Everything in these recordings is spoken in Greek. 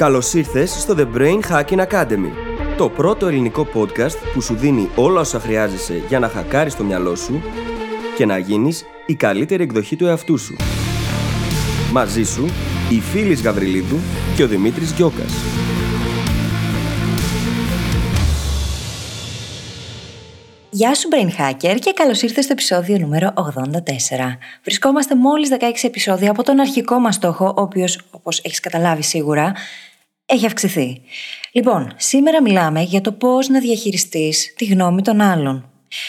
Καλώς ήρθες στο The Brain Hacking Academy, το πρώτο ελληνικό podcast που σου δίνει όλα όσα χρειάζεσαι για να χακάρεις το μυαλό σου και να γίνεις η καλύτερη εκδοχή του εαυτού σου. Μαζί σου, η Φίλης Γαβριλίδου και ο Δημήτρης Γιώκας. Γεια σου Brain Hacker και καλώς ήρθες στο επεισόδιο νούμερο 84. Βρισκόμαστε μόλις 16 επεισόδια από τον αρχικό μας στόχο, ο οποίος, όπως έχεις καταλάβει σίγουρα, έχει αυξηθεί. Λοιπόν, σήμερα μιλάμε για το πώς να διαχειριστείς τη γνώμη των άλλων.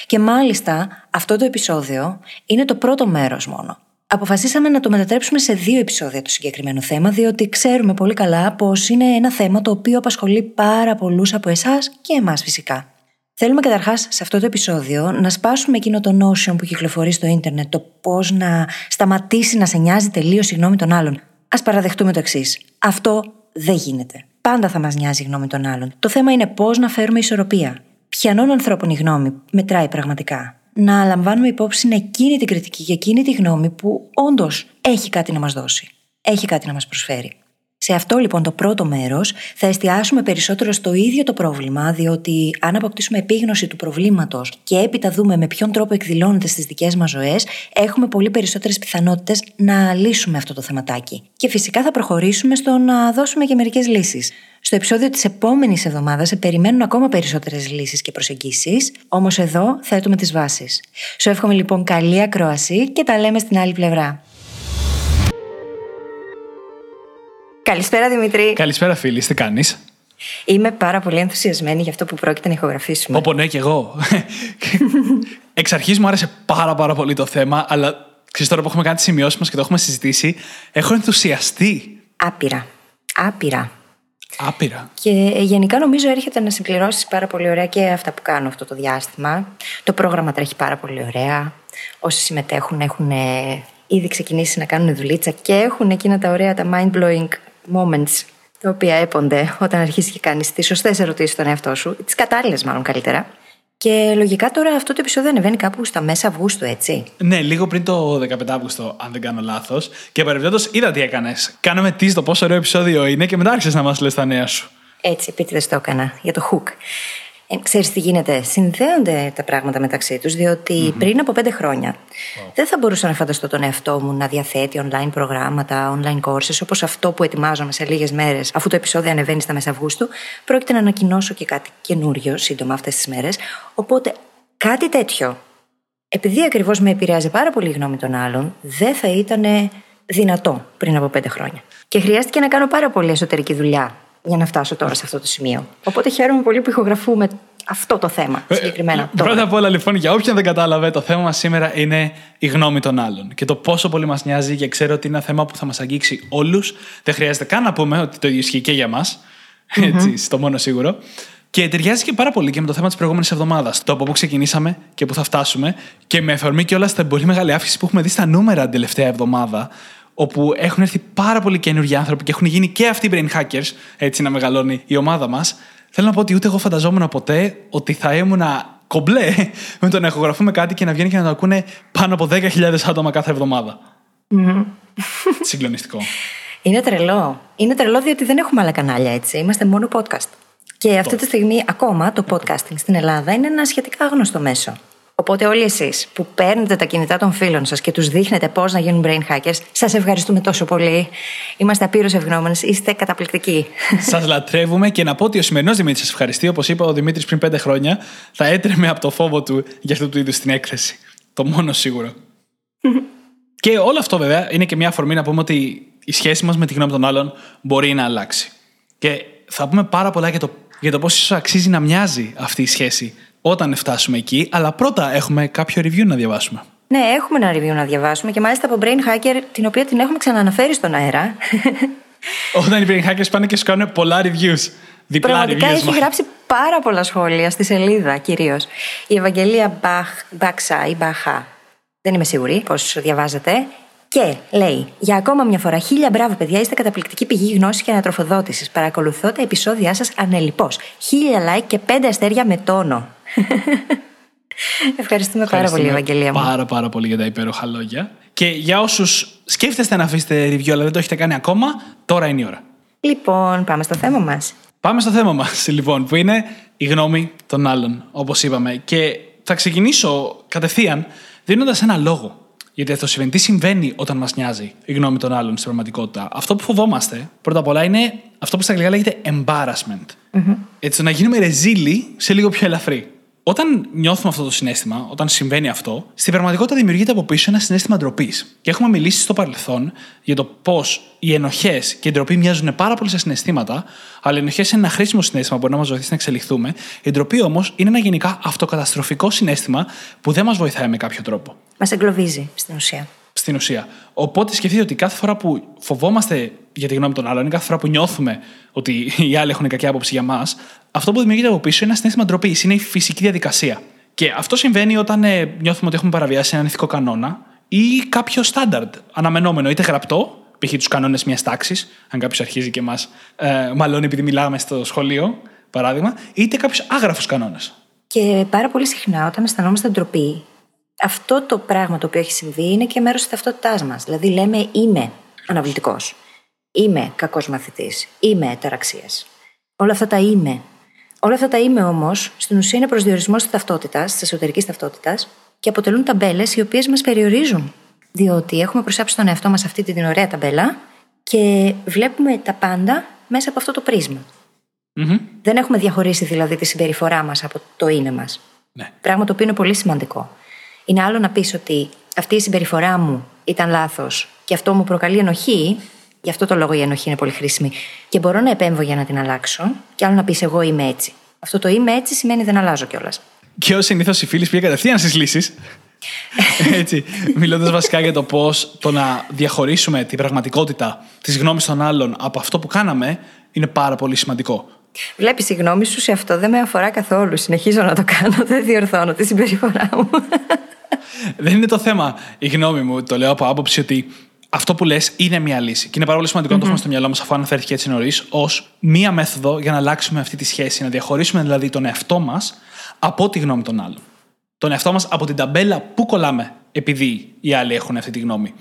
Και μάλιστα αυτό το επεισόδιο είναι το πρώτο μέρος μόνο. Αποφασίσαμε να το μετατρέψουμε σε δύο επεισόδια το συγκεκριμένο θέμα, διότι ξέρουμε πολύ καλά πως είναι ένα θέμα το οποίο απασχολεί πάρα πολλούς από εσάς και εμάς φυσικά. Θέλουμε καταρχάς σε αυτό το επεισόδιο να σπάσουμε εκείνο το notion που κυκλοφορεί στο ίντερνετ, το πώς να σταματήσει να σε νοιάζει τελείως η γνώμη των άλλων. Α παραδεχτούμε το εξής. Αυτό δεν γίνεται. Πάντα θα μας νοιάζει η γνώμη των άλλων. Το θέμα είναι πώς να φέρουμε ισορροπία. Ποιανών ανθρώπων η γνώμη μετράει πραγματικά. Να λαμβάνουμε υπόψη εκείνη την κριτική και εκείνη τη γνώμη που όντως έχει κάτι να μας δώσει. Έχει κάτι να μας προσφέρει. Σε αυτό λοιπόν το πρώτο μέρος θα εστιάσουμε περισσότερο στο ίδιο το πρόβλημα, διότι αν αποκτήσουμε επίγνωση του προβλήματος και έπειτα δούμε με ποιον τρόπο εκδηλώνεται στις δικές μας ζωές, έχουμε πολύ περισσότερες πιθανότητες να λύσουμε αυτό το θεματάκι. Και φυσικά θα προχωρήσουμε στο να δώσουμε και μερικές λύσεις. Στο επεισόδιο της επόμενης εβδομάδας σε περιμένουν ακόμα περισσότερες λύσεις και προσεγγίσεις, όμως εδώ θέτουμε τις βάσεις. Σου εύχομαι λοιπόν καλή ακρόαση και τα λέμε στην άλλη πλευρά. Καλησπέρα Δημητρή. Καλησπέρα φίλη, τι κάνει. Είμαι πάρα πολύ ενθουσιασμένη για αυτό που πρόκειται να ηχογραφήσουμε. Όπω ναι, και εγώ. Εξ αρχής μου άρεσε πάρα, πάρα πολύ το θέμα, αλλά ξέρεις τώρα που έχουμε κάνει τις σημειώσεις μας και το έχουμε συζητήσει, έχω ενθουσιαστεί. Άπειρα. Άπειρα. Άπειρα. Και ε, γενικά νομίζω έρχεται να συμπληρώσεις πάρα πολύ ωραία και αυτά που κάνω αυτό το διάστημα. Το πρόγραμμα τρέχει πάρα πολύ ωραία. Όσοι συμμετέχουν έχουν ε, ήδη ξεκινήσει να κάνουν δουλίτσα και έχουν εκείνα τα ωραία τα mind-blowing moments τα οποία έπονται όταν αρχίσει και κάνεις τις σωστές ερωτήσεις στον εαυτό σου, τις κατάλληλες μάλλον καλύτερα. Και λογικά τώρα αυτό το επεισόδιο ανεβαίνει κάπου στα μέσα Αυγούστου, έτσι. Ναι, λίγο πριν το 15 Αύγουστο, αν δεν κάνω λάθος. Και παρεμπιπτόντως είδα τι έκανες. Κάναμε τις το πόσο ωραίο επεισόδιο είναι και μετά άρχισες να μας λες τα νέα σου. Έτσι, επίτηδες το έκανα για το hook. Ε, ξέρεις τι γίνεται, συνδέονται τα πράγματα μεταξύ τους, διοτι πριν από πέντε χρόνια δεν θα μπορούσα να φανταστώ τον εαυτό μου να διαθέτει online προγράμματα, online courses, όπως αυτό που ετοιμάζομαι σε λίγες μέρες, αφού το επεισόδιο ανεβαίνει στα μέσα Αυγούστου, πρόκειται να ανακοινώσω και κάτι καινούριο σύντομα αυτές τις μέρες, οπότε κάτι τέτοιο, επειδή ακριβώς με επηρεάζει πάρα πολύ η γνώμη των άλλων, δεν θα ήταν δυνατό πριν από πέντε χρόνια. Και χρειάστηκε να κάνω πάρα πολύ εσωτερική δουλειά για να φτάσω τώρα σε αυτό το σημείο. Οπότε χαίρομαι πολύ που ηχογραφούμε αυτό το θέμα ε, συγκεκριμένα. Ε, πρώτα απ' όλα, λοιπόν, για όποιον δεν κατάλαβε, το θέμα μας σήμερα είναι η γνώμη των άλλων. Και το πόσο πολύ μας νοιάζει και ξέρω ότι είναι ένα θέμα που θα μας αγγίξει όλους. Δεν χρειάζεται καν να πούμε ότι το ίδιο ισχύει και για μας. Έτσι, στο μόνο σίγουρο. Και ταιριάζει και πάρα πολύ και με το θέμα της προηγούμενης εβδομάδας. Το από πού ξεκινήσαμε και πού θα φτάσουμε. Και με αφορμή και όλα στα πολύ μεγάλη αύξηση που έχουμε δει στα νούμερα την τελευταία εβδομάδα όπου έχουν έρθει πάρα πολλοί καινούργιοι άνθρωποι και έχουν γίνει και αυτοί brain hackers, έτσι να μεγαλώνει η ομάδα μας. Θέλω να πω ότι ούτε εγώ φανταζόμουν ποτέ ότι θα ήμουν κομπλέ με το να ηχογραφούμε κάτι και να βγαίνει και να το ακούνε πάνω από 10.000 άτομα κάθε εβδομάδα. Mm. Συγκλονιστικό. Είναι τρελό. Είναι τρελό διότι δεν έχουμε άλλα κανάλια έτσι. Είμαστε μόνο podcast. Και αυτή τη στιγμή ακόμα το podcasting στην Ελλάδα είναι ένα σχετικά γνωστό μέσο. Οπότε όλοι εσείς που παίρνετε τα κινητά των φίλων σας και τους δείχνετε πώς να γίνουν brain hackers, σας ευχαριστούμε τόσο πολύ. Είμαστε απείρως ευγνώμονες. Είστε καταπληκτικοί. Σας λατρεύουμε και να πω ότι ο σημερινός Δημήτρης σας ευχαριστεί. Όπως είπα ο Δημήτρης πριν πέντε χρόνια, θα έτρεμε από το φόβο του για αυτού του είδους την έκθεση. Το μόνο σίγουρο. και όλο αυτό βέβαια είναι και μια αφορμή να πούμε ότι η σχέση μας με τη γνώμη των άλλων μπορεί να αλλάξει. Και θα πούμε πάρα πολλά για το, για το πώς ίσως αξίζει να μοιάζει αυτή η σχέση όταν φτάσουμε εκεί, αλλά πρώτα έχουμε κάποιο review να διαβάσουμε. Ναι, έχουμε ένα review να διαβάσουμε και μάλιστα από Brain Hacker, την οποία την έχουμε ξαναναφέρει στον αέρα. Όταν οι Brain Hackers πάνε και σου κάνουν πολλά reviews. Διπλά Πραγματικά reviews, έχει γράψει πάρα πολλά σχόλια στη σελίδα κυρίως. Η Ευαγγελία Μπαξά ή Μπαχά. Δεν είμαι σίγουρη πώς διαβάζετε. Και λέει, για ακόμα μια φορά, χίλια μπράβο, παιδιά, είστε καταπληκτική πηγή γνώσης και ανατροφοδότησης. Παρακολουθώ τα επεισόδια σας ανελειπώ. Χίλια like και πέντε αστέρια με τόνο. Ευχαριστούμε πάρα πολύ, Ευαγγελία μου. Πάρα, πάρα πολύ για τα υπέροχα λόγια. Και για όσους σκέφτεστε να αφήσετε review, αλλά δεν το έχετε κάνει ακόμα, τώρα είναι η ώρα. Λοιπόν, πάμε στο θέμα μας. Πάμε στο θέμα μας, λοιπόν, που είναι η γνώμη των άλλων, όπως είπαμε. Και θα ξεκινήσω κατευθείαν δίνοντας ένα λόγο. Γιατί αυτό συμβαίνει. Τι συμβαίνει όταν μας νοιάζει η γνώμη των άλλων στην πραγματικότητα. Αυτό που φοβόμαστε πρώτα απ' όλα είναι αυτό που στα αγγλικά λέγεται embarrassment. Mm-hmm. Έτσι, το να γίνουμε ρεζίλοι σε λίγο πιο ελαφρύ. Όταν νιώθουμε αυτό το συνέστημα, όταν συμβαίνει αυτό, στην πραγματικότητα δημιουργείται από πίσω ένα συνέστημα ντροπής. Και έχουμε μιλήσει στο παρελθόν για το πώς οι ενοχές και η ντροπή μοιάζουν πάρα πολύ σε συναισθήματα, αλλά οι ενοχές είναι ένα χρήσιμο συνέστημα που μπορεί να μας βοηθήσει να εξελιχθούμε. Η ντροπή όμως είναι ένα γενικά αυτοκαταστροφικό συνέστημα που δεν μας βοηθάει με κάποιο τρόπο. Μας εγκλωβίζει στην ουσία. Στην ουσία. Οπότε σκεφτείτε ότι κάθε φορά που φοβόμαστε για τη γνώμη των άλλων, κάθε φορά που νιώθουμε ότι οι άλλοι έχουν κακή άποψη για μας, αυτό που δημιουργείται από πίσω είναι ένα συνέστημα ντροπή. Είναι η φυσική διαδικασία. Και αυτό συμβαίνει όταν ε, νιώθουμε ότι έχουμε παραβιάσει έναν ηθικό κανόνα ή κάποιο στάνταρτ αναμενόμενο, είτε γραπτό, π.χ. τους κανόνες μιας τάξης, αν κάποιος αρχίζει και μας ε, μαλώνει επειδή μιλάμε στο σχολείο, παράδειγμα, είτε κάποιος άγραφος κανόνας. Και πάρα πολύ συχνά όταν αισθανόμαστε ντροπή, αυτό το πράγμα το οποίο έχει συμβεί είναι και μέρος της ταυτότητάς μας. Δηλαδή, λέμε είμαι αναβλητικός. Είμαι κακός μαθητής. Είμαι εταραξία. Όλα αυτά τα είμαι. Όλα αυτά τα είμαι όμως στην ουσία είναι προσδιορισμός της ταυτότητας, της εσωτερικής ταυτότητας και αποτελούν ταμπέλες οι οποίες μας περιορίζουν. Διότι έχουμε προσάψει τον εαυτό μας αυτή την ωραία ταμπέλα και βλέπουμε τα πάντα μέσα από αυτό το πρίσμα. Mm-hmm. Δεν έχουμε διαχωρίσει δηλαδή τη συμπεριφορά μας από το είναι μας. Ναι. Πράγμα το οποίο είναι πολύ σημαντικό. Είναι άλλο να πεις ότι αυτή η συμπεριφορά μου ήταν λάθος και αυτό μου προκαλεί ενοχή, γι' αυτό το λόγο η ενοχή είναι πολύ χρήσιμη, και μπορώ να επέμβω για να την αλλάξω, και άλλο να πεις εγώ είμαι έτσι. Αυτό το είμαι έτσι σημαίνει δεν αλλάζω κιόλας. Και ως συνήθως οι φίλοι πήγε κατευθείαν στις λύσεις. Έτσι, μιλώντας βασικά για το πώς το να διαχωρίσουμε την πραγματικότητα της γνώμης των άλλων από αυτό που κάναμε είναι πάρα πολύ σημαντικό. Βλέπεις, η γνώμη σου σε αυτό δεν με αφορά καθόλου. Συνεχίζω να το κάνω, δεν διορθώνω τη συμπεριφορά μου. δεν είναι το θέμα η γνώμη μου. Το λέω από άποψη ότι αυτό που λες είναι μια λύση. Και είναι πάρα πολύ σημαντικό mm-hmm. να το έχουμε στο μυαλό μας, αφού αναφέρθηκε έτσι νωρίς, ως μία μέθοδο για να αλλάξουμε αυτή τη σχέση. Να διαχωρίσουμε δηλαδή τον εαυτό μας από τη γνώμη των άλλων. Τον εαυτό μας από την ταμπέλα που κολλάμε επειδή οι άλλοι έχουν αυτή τη γνώμη.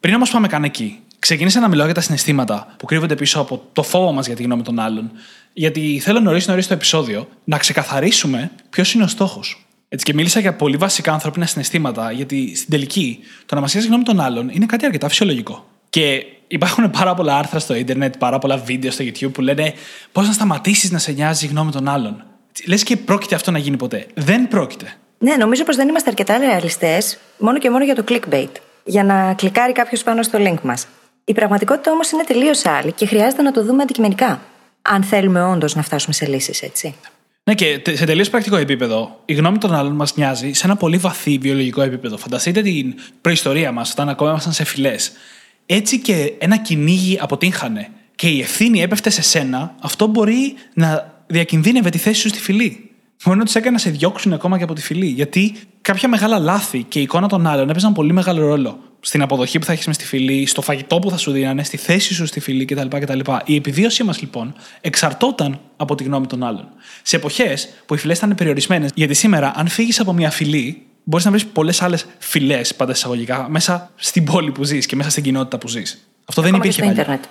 Πριν όμως πάμε καν εκεί, ξεκίνησα να μιλάω για τα συναισθήματα που κρύβονται πίσω από το φόβο μας για τη γνώμη των άλλων. Γιατί θέλω νωρίς νωρίς το επεισόδιο να ξεκαθαρίσουμε ποιος είναι ο στόχος. Έτσι και μίλησα για πολύ βασικά ανθρώπινα συναισθήματα, γιατί στην τελική το να μας νοιάζει γνώμη των άλλων είναι κάτι αρκετά φυσιολογικό. Και υπάρχουν πάρα πολλά άρθρα στο Ιντερνετ, πάρα πολλά βίντεο στο YouTube που λένε πώς να σταματήσεις να σε νοιάζει η γνώμη των άλλων. Λες και πρόκειται αυτό να γίνει ποτέ. Δεν πρόκειται. Ναι, νομίζω πως δεν είμαστε αρκετά ρεαλιστές μόνο και μόνο για το clickbait. Για να κλικάρει κάποιος πάνω στο link μας. Η πραγματικότητα όμως είναι τελείως άλλη και χρειάζεται να το δούμε αντικειμενικά. Αν θέλουμε όντως να φτάσουμε σε λύσεις, έτσι. Ναι, και σε τελείως πρακτικό επίπεδο, η γνώμη των άλλων μας νοιάζει σε ένα πολύ βαθύ βιολογικό επίπεδο. Φανταστείτε την προϊστορία μας, όταν ακόμα ήμασταν σε φυλές. Έτσι και ένα κυνήγι αποτύχανε και η ευθύνη έπεφτε σε σένα, αυτό μπορεί να διακινδύνευε τη θέση σου στη φυλή. Μπορεί να του έκανε να σε διώξουν ακόμα και από τη φυλή. Γιατί κάποια μεγάλα λάθη και η εικόνα των άλλων έπαιζαν πολύ μεγάλο ρόλο στην αποδοχή που θα έχεις μες στη φυλή, στο φαγητό που θα σου δίνανε, στη θέση σου στη φυλή κτλ. κτλ. Η επιβίωσή μας λοιπόν εξαρτόταν από τη γνώμη των άλλων. Σε εποχές που οι φυλές ήταν περιορισμένες, γιατί σήμερα, αν φύγεις από μια φυλή, μπορείς να βρεις πολλές άλλες φυλές, πάντα εισαγωγικά, μέσα στην πόλη που ζεις και μέσα στην κοινότητα που ζεις. Αυτό δεν υπήρχε παλιά. Ίντερνετ.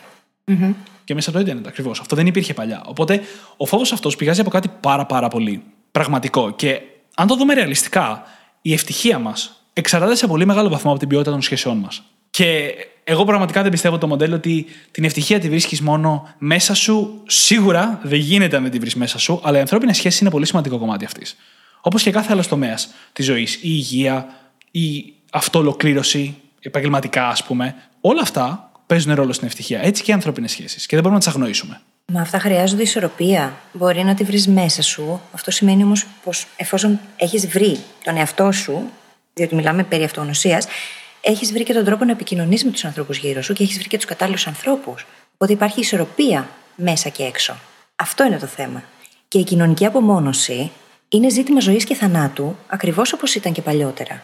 Και μέσα στο Ιντερνετ ακριβώς. Αυτό δεν υπήρχε παλιά. Οπότε ο φόβος αυτός πηγάζει από κάτι πάρα πάρα πολύ πραγματικό. Και αν το δούμε ρεαλιστικά, η ευτυχία μας εξαρτάται σε πολύ μεγάλο βαθμό από την ποιότητα των σχέσεών μας. Και εγώ πραγματικά δεν πιστεύω το μοντέλο ότι την ευτυχία τη βρίσκεις μόνο μέσα σου. Σίγουρα δεν γίνεται να την βρεις μέσα σου, αλλά η ανθρώπινη σχέση είναι πολύ σημαντικό κομμάτι αυτής. Όπως και κάθε άλλος τομέας της ζωής. Η υγεία, η αυτοολοκλήρωση, επαγγελματικά ας πούμε. Όλα αυτά παίζουν ρόλο στην ευτυχία. Έτσι και οι ανθρώπινες σχέσεις. Και δεν μπορούμε να τις αγνοήσουμε. Μα αυτά χρειάζονται ισορροπία. Μπορεί να τη βρεις μέσα σου. Αυτό σημαίνει όμως πως εφόσον έχεις βρει τον εαυτό σου, διότι μιλάμε περί αυτογνωσία, έχεις βρει και τον τρόπο να επικοινωνείς με τους ανθρώπους γύρω σου και έχεις βρει και τους κατάλληλους ανθρώπους. Οπότε υπάρχει ισορροπία μέσα και έξω. Αυτό είναι το θέμα. Και η κοινωνική απομόνωση είναι ζήτημα ζωής και θανάτου, ακριβώς όπως ήταν και παλιότερα.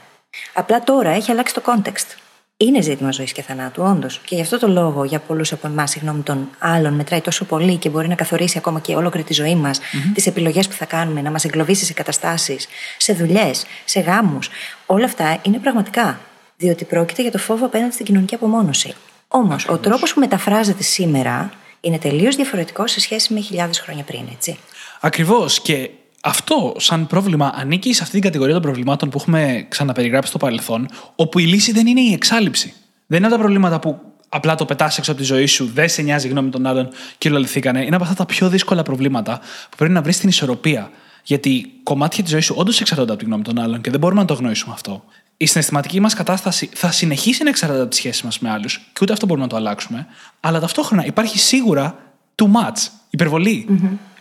Απλά τώρα έχει αλλάξει το context είναι ζήτημα ζωής και θανάτου, όντως. Και γι' αυτό το λόγο για πολλούς από εμάς η γνώμη των άλλων μετράει τόσο πολύ και μπορεί να καθορίσει ακόμα και ολόκληρη τη ζωή μας, mm-hmm. τις επιλογές που θα κάνουμε, να μας εγκλωβίσει σε καταστάσεις, σε δουλειές, σε γάμους. Όλα αυτά είναι πραγματικά. Διότι πρόκειται για το φόβο απέναντι στην κοινωνική απομόνωση. Όμως, ο τρόπος που μεταφράζεται σήμερα είναι τελείως διαφορετικός σε σχέση με χιλιάδες χρόνια πριν, έτσι. Ακριβώς. Και αυτό, σαν πρόβλημα, ανήκει σε αυτή την κατηγορία των προβλημάτων που έχουμε ξαναπεριγράψει στο παρελθόν, όπου η λύση δεν είναι η εξάλληψη. Δεν είναι τα προβλήματα που απλά το πετάς έξω από τη ζωή σου, δεν σε νοιάζει η γνώμη των άλλων και όλα λυθήκανε. Είναι από αυτά τα πιο δύσκολα προβλήματα που πρέπει να βρεις την ισορροπία. Γιατί κομμάτια της ζωής σου όντως εξαρτώνται από τη γνώμη των άλλων και δεν μπορούμε να το γνωρίσουμε αυτό. Η συναισθηματική μας κατάσταση θα συνεχίσει να εξαρτάται από τη σχέση μας με άλλους και ούτε αυτό μπορούμε να το αλλάξουμε. Αλλά ταυτόχρονα υπάρχει σίγουρα too much, υπερβολη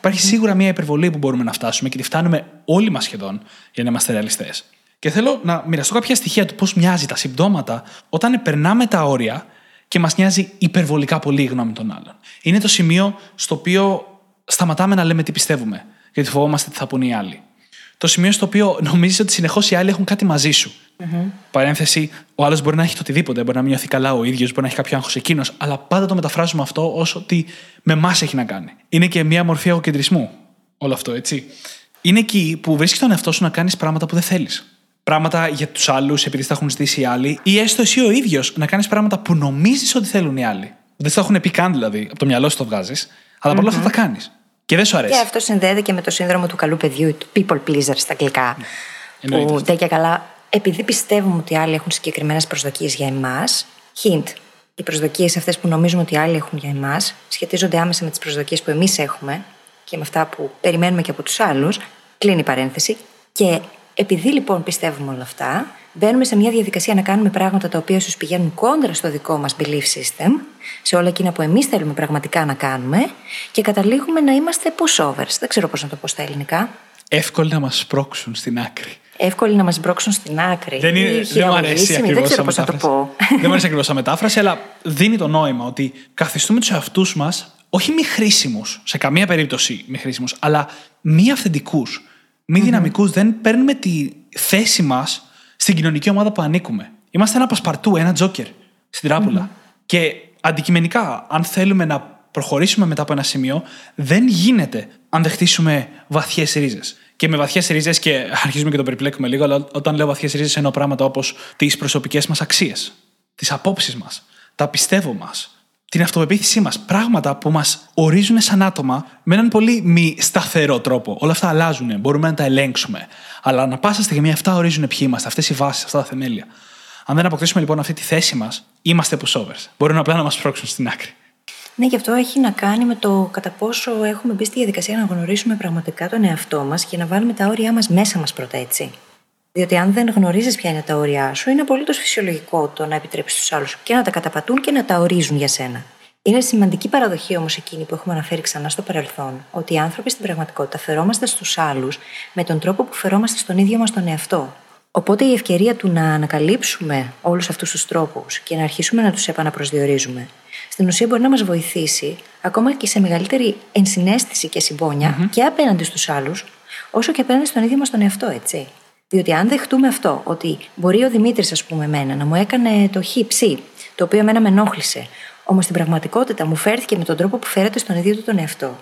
Υπάρχει σίγουρα μια υπερβολή που μπορούμε να φτάσουμε και τη φτάνουμε όλοι μας σχεδόν για να είμαστε ρεαλιστές. Και θέλω να μοιραστώ κάποια στοιχεία του πώς μοιάζει τα συμπτώματα όταν περνάμε τα όρια και μας νοιάζει υπερβολικά πολύ η γνώμη των άλλων. Είναι το σημείο στο οποίο σταματάμε να λέμε τι πιστεύουμε, γιατί φοβόμαστε τι θα πούνε οι άλλοι. Το σημείο στο οποίο νομίζεις ότι συνεχώς οι άλλοι έχουν κάτι μαζί σου. Mm-hmm. Παρένθεση, ο άλλος μπορεί να έχει το οτιδήποτε, μπορεί να μην νιώθει καλά ο ίδιος, μπορεί να έχει κάποιο άγχος εκείνος, αλλά πάντα το μεταφράζουμε αυτό ως ότι με εμάς έχει να κάνει. Είναι και μια μορφή εγωκεντρισμού όλο αυτό, έτσι. Είναι εκεί που βρίσκεις τον εαυτό σου να κάνεις πράγματα που δεν θέλεις πράγματα για τους άλλους επειδή τα έχουν ζητήσει οι άλλοι, ή έστω εσύ ο ίδιος να κάνεις πράγματα που νομίζεις ότι θέλουν οι άλλοι. Δεν θα έχουν πει καν δηλαδή, από το μυαλό σου το βγάζεις, αλλά mm-hmm. αυτά τα κάνεις. Και δεν σου αρέσει. Και αυτό συνδέεται και με το σύνδρομο του καλού παιδιού, του people pleaser στα αγγλικά. Ναι. Που δεν και καλά, επειδή πιστεύουμε ότι οι άλλοι έχουν συγκεκριμένες προσδοκίες για εμάς, hint, οι προσδοκίες αυτές που νομίζουμε ότι οι άλλοι έχουν για εμάς σχετίζονται άμεσα με τις προσδοκίες που εμείς έχουμε και με αυτά που περιμένουμε και από τους άλλους. Κλείνει η παρένθεση. Και επειδή λοιπόν πιστεύουμε όλα αυτά, μπαίνουμε σε μια διαδικασία να κάνουμε πράγματα τα οποία ίσως πηγαίνουν κόντρα στο δικό μας belief system, σε όλα εκείνα που εμείς θέλουμε πραγματικά να κάνουμε και καταλήγουμε να είμαστε pushovers. Δεν ξέρω πώς να το πω στα ελληνικά. Εύκολοι να μας σπρώξουν στην άκρη. Εύκολοι να μας μπρώξουν στην άκρη. Δεν, είναι, δεν μου αρέσει ακριβώ. Δεν ξέρω πώς να το πω. δεν μου αρέσει ακριβώς σαν μετάφραση, αλλά δίνει το νόημα ότι καθιστούμε τους εαυτούς μας όχι μη χρήσιμους, σε καμία περίπτωση μη χρήσιμους, αλλά μη αυθεντικούς μη δυναμικούς, δεν παίρνουμε τη θέση μας στην κοινωνική ομάδα που ανήκουμε. Είμαστε ένα πασπαρτού, ένα τζόκερ στην τραπουλα Και αντικειμενικά, αν θέλουμε να προχωρήσουμε μετά από ένα σημείο, δεν γίνεται αν δεν χτίσουμε βαθιές ρίζες. Και με βαθιές ρίζες, και αρχίζουμε και το περιπλέκουμε λίγο, αλλά όταν λέω βαθιές ρίζες εννοώ πράγματα όπως τις προσωπικές μας αξίες, τις απόψεις μας, τα πιστεύω μας, την αυτοπεποίθησή μας. Πράγματα που μας ορίζουν σαν άτομα με έναν πολύ μη σταθερό τρόπο. Όλα αυτά αλλάζουν, μπορούμε να τα ελέγξουμε. Αλλά ανα πάσα στιγμή αυτά ορίζουν ποιοι είμαστε, αυτές οι βάσεις, αυτά τα θεμέλια. Αν δεν αποκτήσουμε λοιπόν αυτή τη θέση μας, είμαστε pushovers. Μπορούν απλά να μας πρόξουν στην άκρη. Ναι, και αυτό έχει να κάνει με το κατά πόσο έχουμε μπει στη διαδικασία να γνωρίσουμε πραγματικά τον εαυτό μας και να βάλουμε τα όρια μας μέσα μας πρώτα έτσι. Διότι αν δεν γνωρίζεις ποια είναι τα όρια σου, είναι απολύτως φυσιολογικό το να επιτρέψεις στους άλλους και να τα καταπατούν και να τα ορίζουν για σένα. Είναι σημαντική παραδοχή όμως εκείνη που έχουμε αναφέρει ξανά στο παρελθόν, ότι οι άνθρωποι στην πραγματικότητα φερόμαστε στους άλλους με τον τρόπο που φερόμαστε στον ίδιο μας τον εαυτό. Οπότε η ευκαιρία του να ανακαλύψουμε όλους αυτούς τους τρόπους και να αρχίσουμε να τους επαναπροσδιορίζουμε, στην ουσία μπορεί να μας βοηθήσει ακόμα και σε μεγαλύτερη ενσυναίσθηση και συμπόνια και απέναντι στους άλλους, όσο και απέναντι στον ίδιο μας τον εαυτό, έτσι. Διότι αν δεχτούμε αυτό, ότι μπορεί ο Δημήτρης, ας πούμε, εμένα να μου έκανε το χ, ψ, το οποίο εμένα με ενόχλησε, όμως στην πραγματικότητα μου φέρθηκε με τον τρόπο που φέρεται στον ίδιο του τον εαυτό.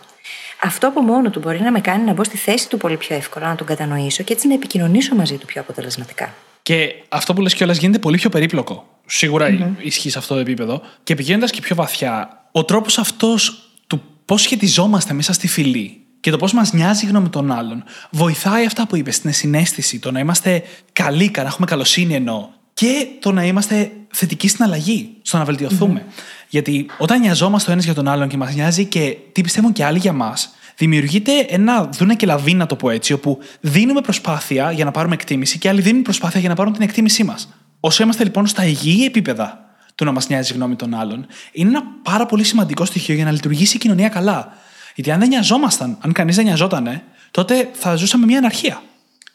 Αυτό από μόνο του μπορεί να με κάνει να μπω στη θέση του πολύ πιο εύκολα, να τον κατανοήσω και έτσι να επικοινωνήσω μαζί του πιο αποτελεσματικά. Και αυτό που λες κιόλας γίνεται πολύ πιο περίπλοκο. Σίγουρα mm-hmm. ισχύει σε αυτό το επίπεδο. Και πηγαίνοντας και πιο βαθιά, ο τρόπος αυτός του πώς σχετιζόμαστε μέσα στη φυλή και το πώς μας νοιάζει η γνώμη των άλλων βοηθάει αυτά που είπες, την συνέστηση, το να είμαστε καλοί, να έχουμε καλοσύνη εννοώ, και το να είμαστε θετικοί στην αλλαγή, στο να βελτιωθούμε. Γιατί όταν νοιαζόμαστε ο ένας για τον άλλον και μας νοιάζει και τι πιστεύουν και άλλοι για μας, δημιουργείται ένα δούνε και λαβή, να το πω έτσι, όπου δίνουμε προσπάθεια για να πάρουμε εκτίμηση και άλλοι δίνουν προσπάθεια για να πάρουν την εκτίμησή μας. Όσο είμαστε λοιπόν στα υγιή επίπεδα του να μας νοιάζει η γνώμη των άλλων, είναι ένα πάρα πολύ σημαντικό στοιχείο για να λειτουργήσει η κοινωνία καλά. Γιατί αν δεν νοιαζόμασταν, αν κανείς δεν νοιαζόταν, τότε θα ζούσαμε μια αναρχία.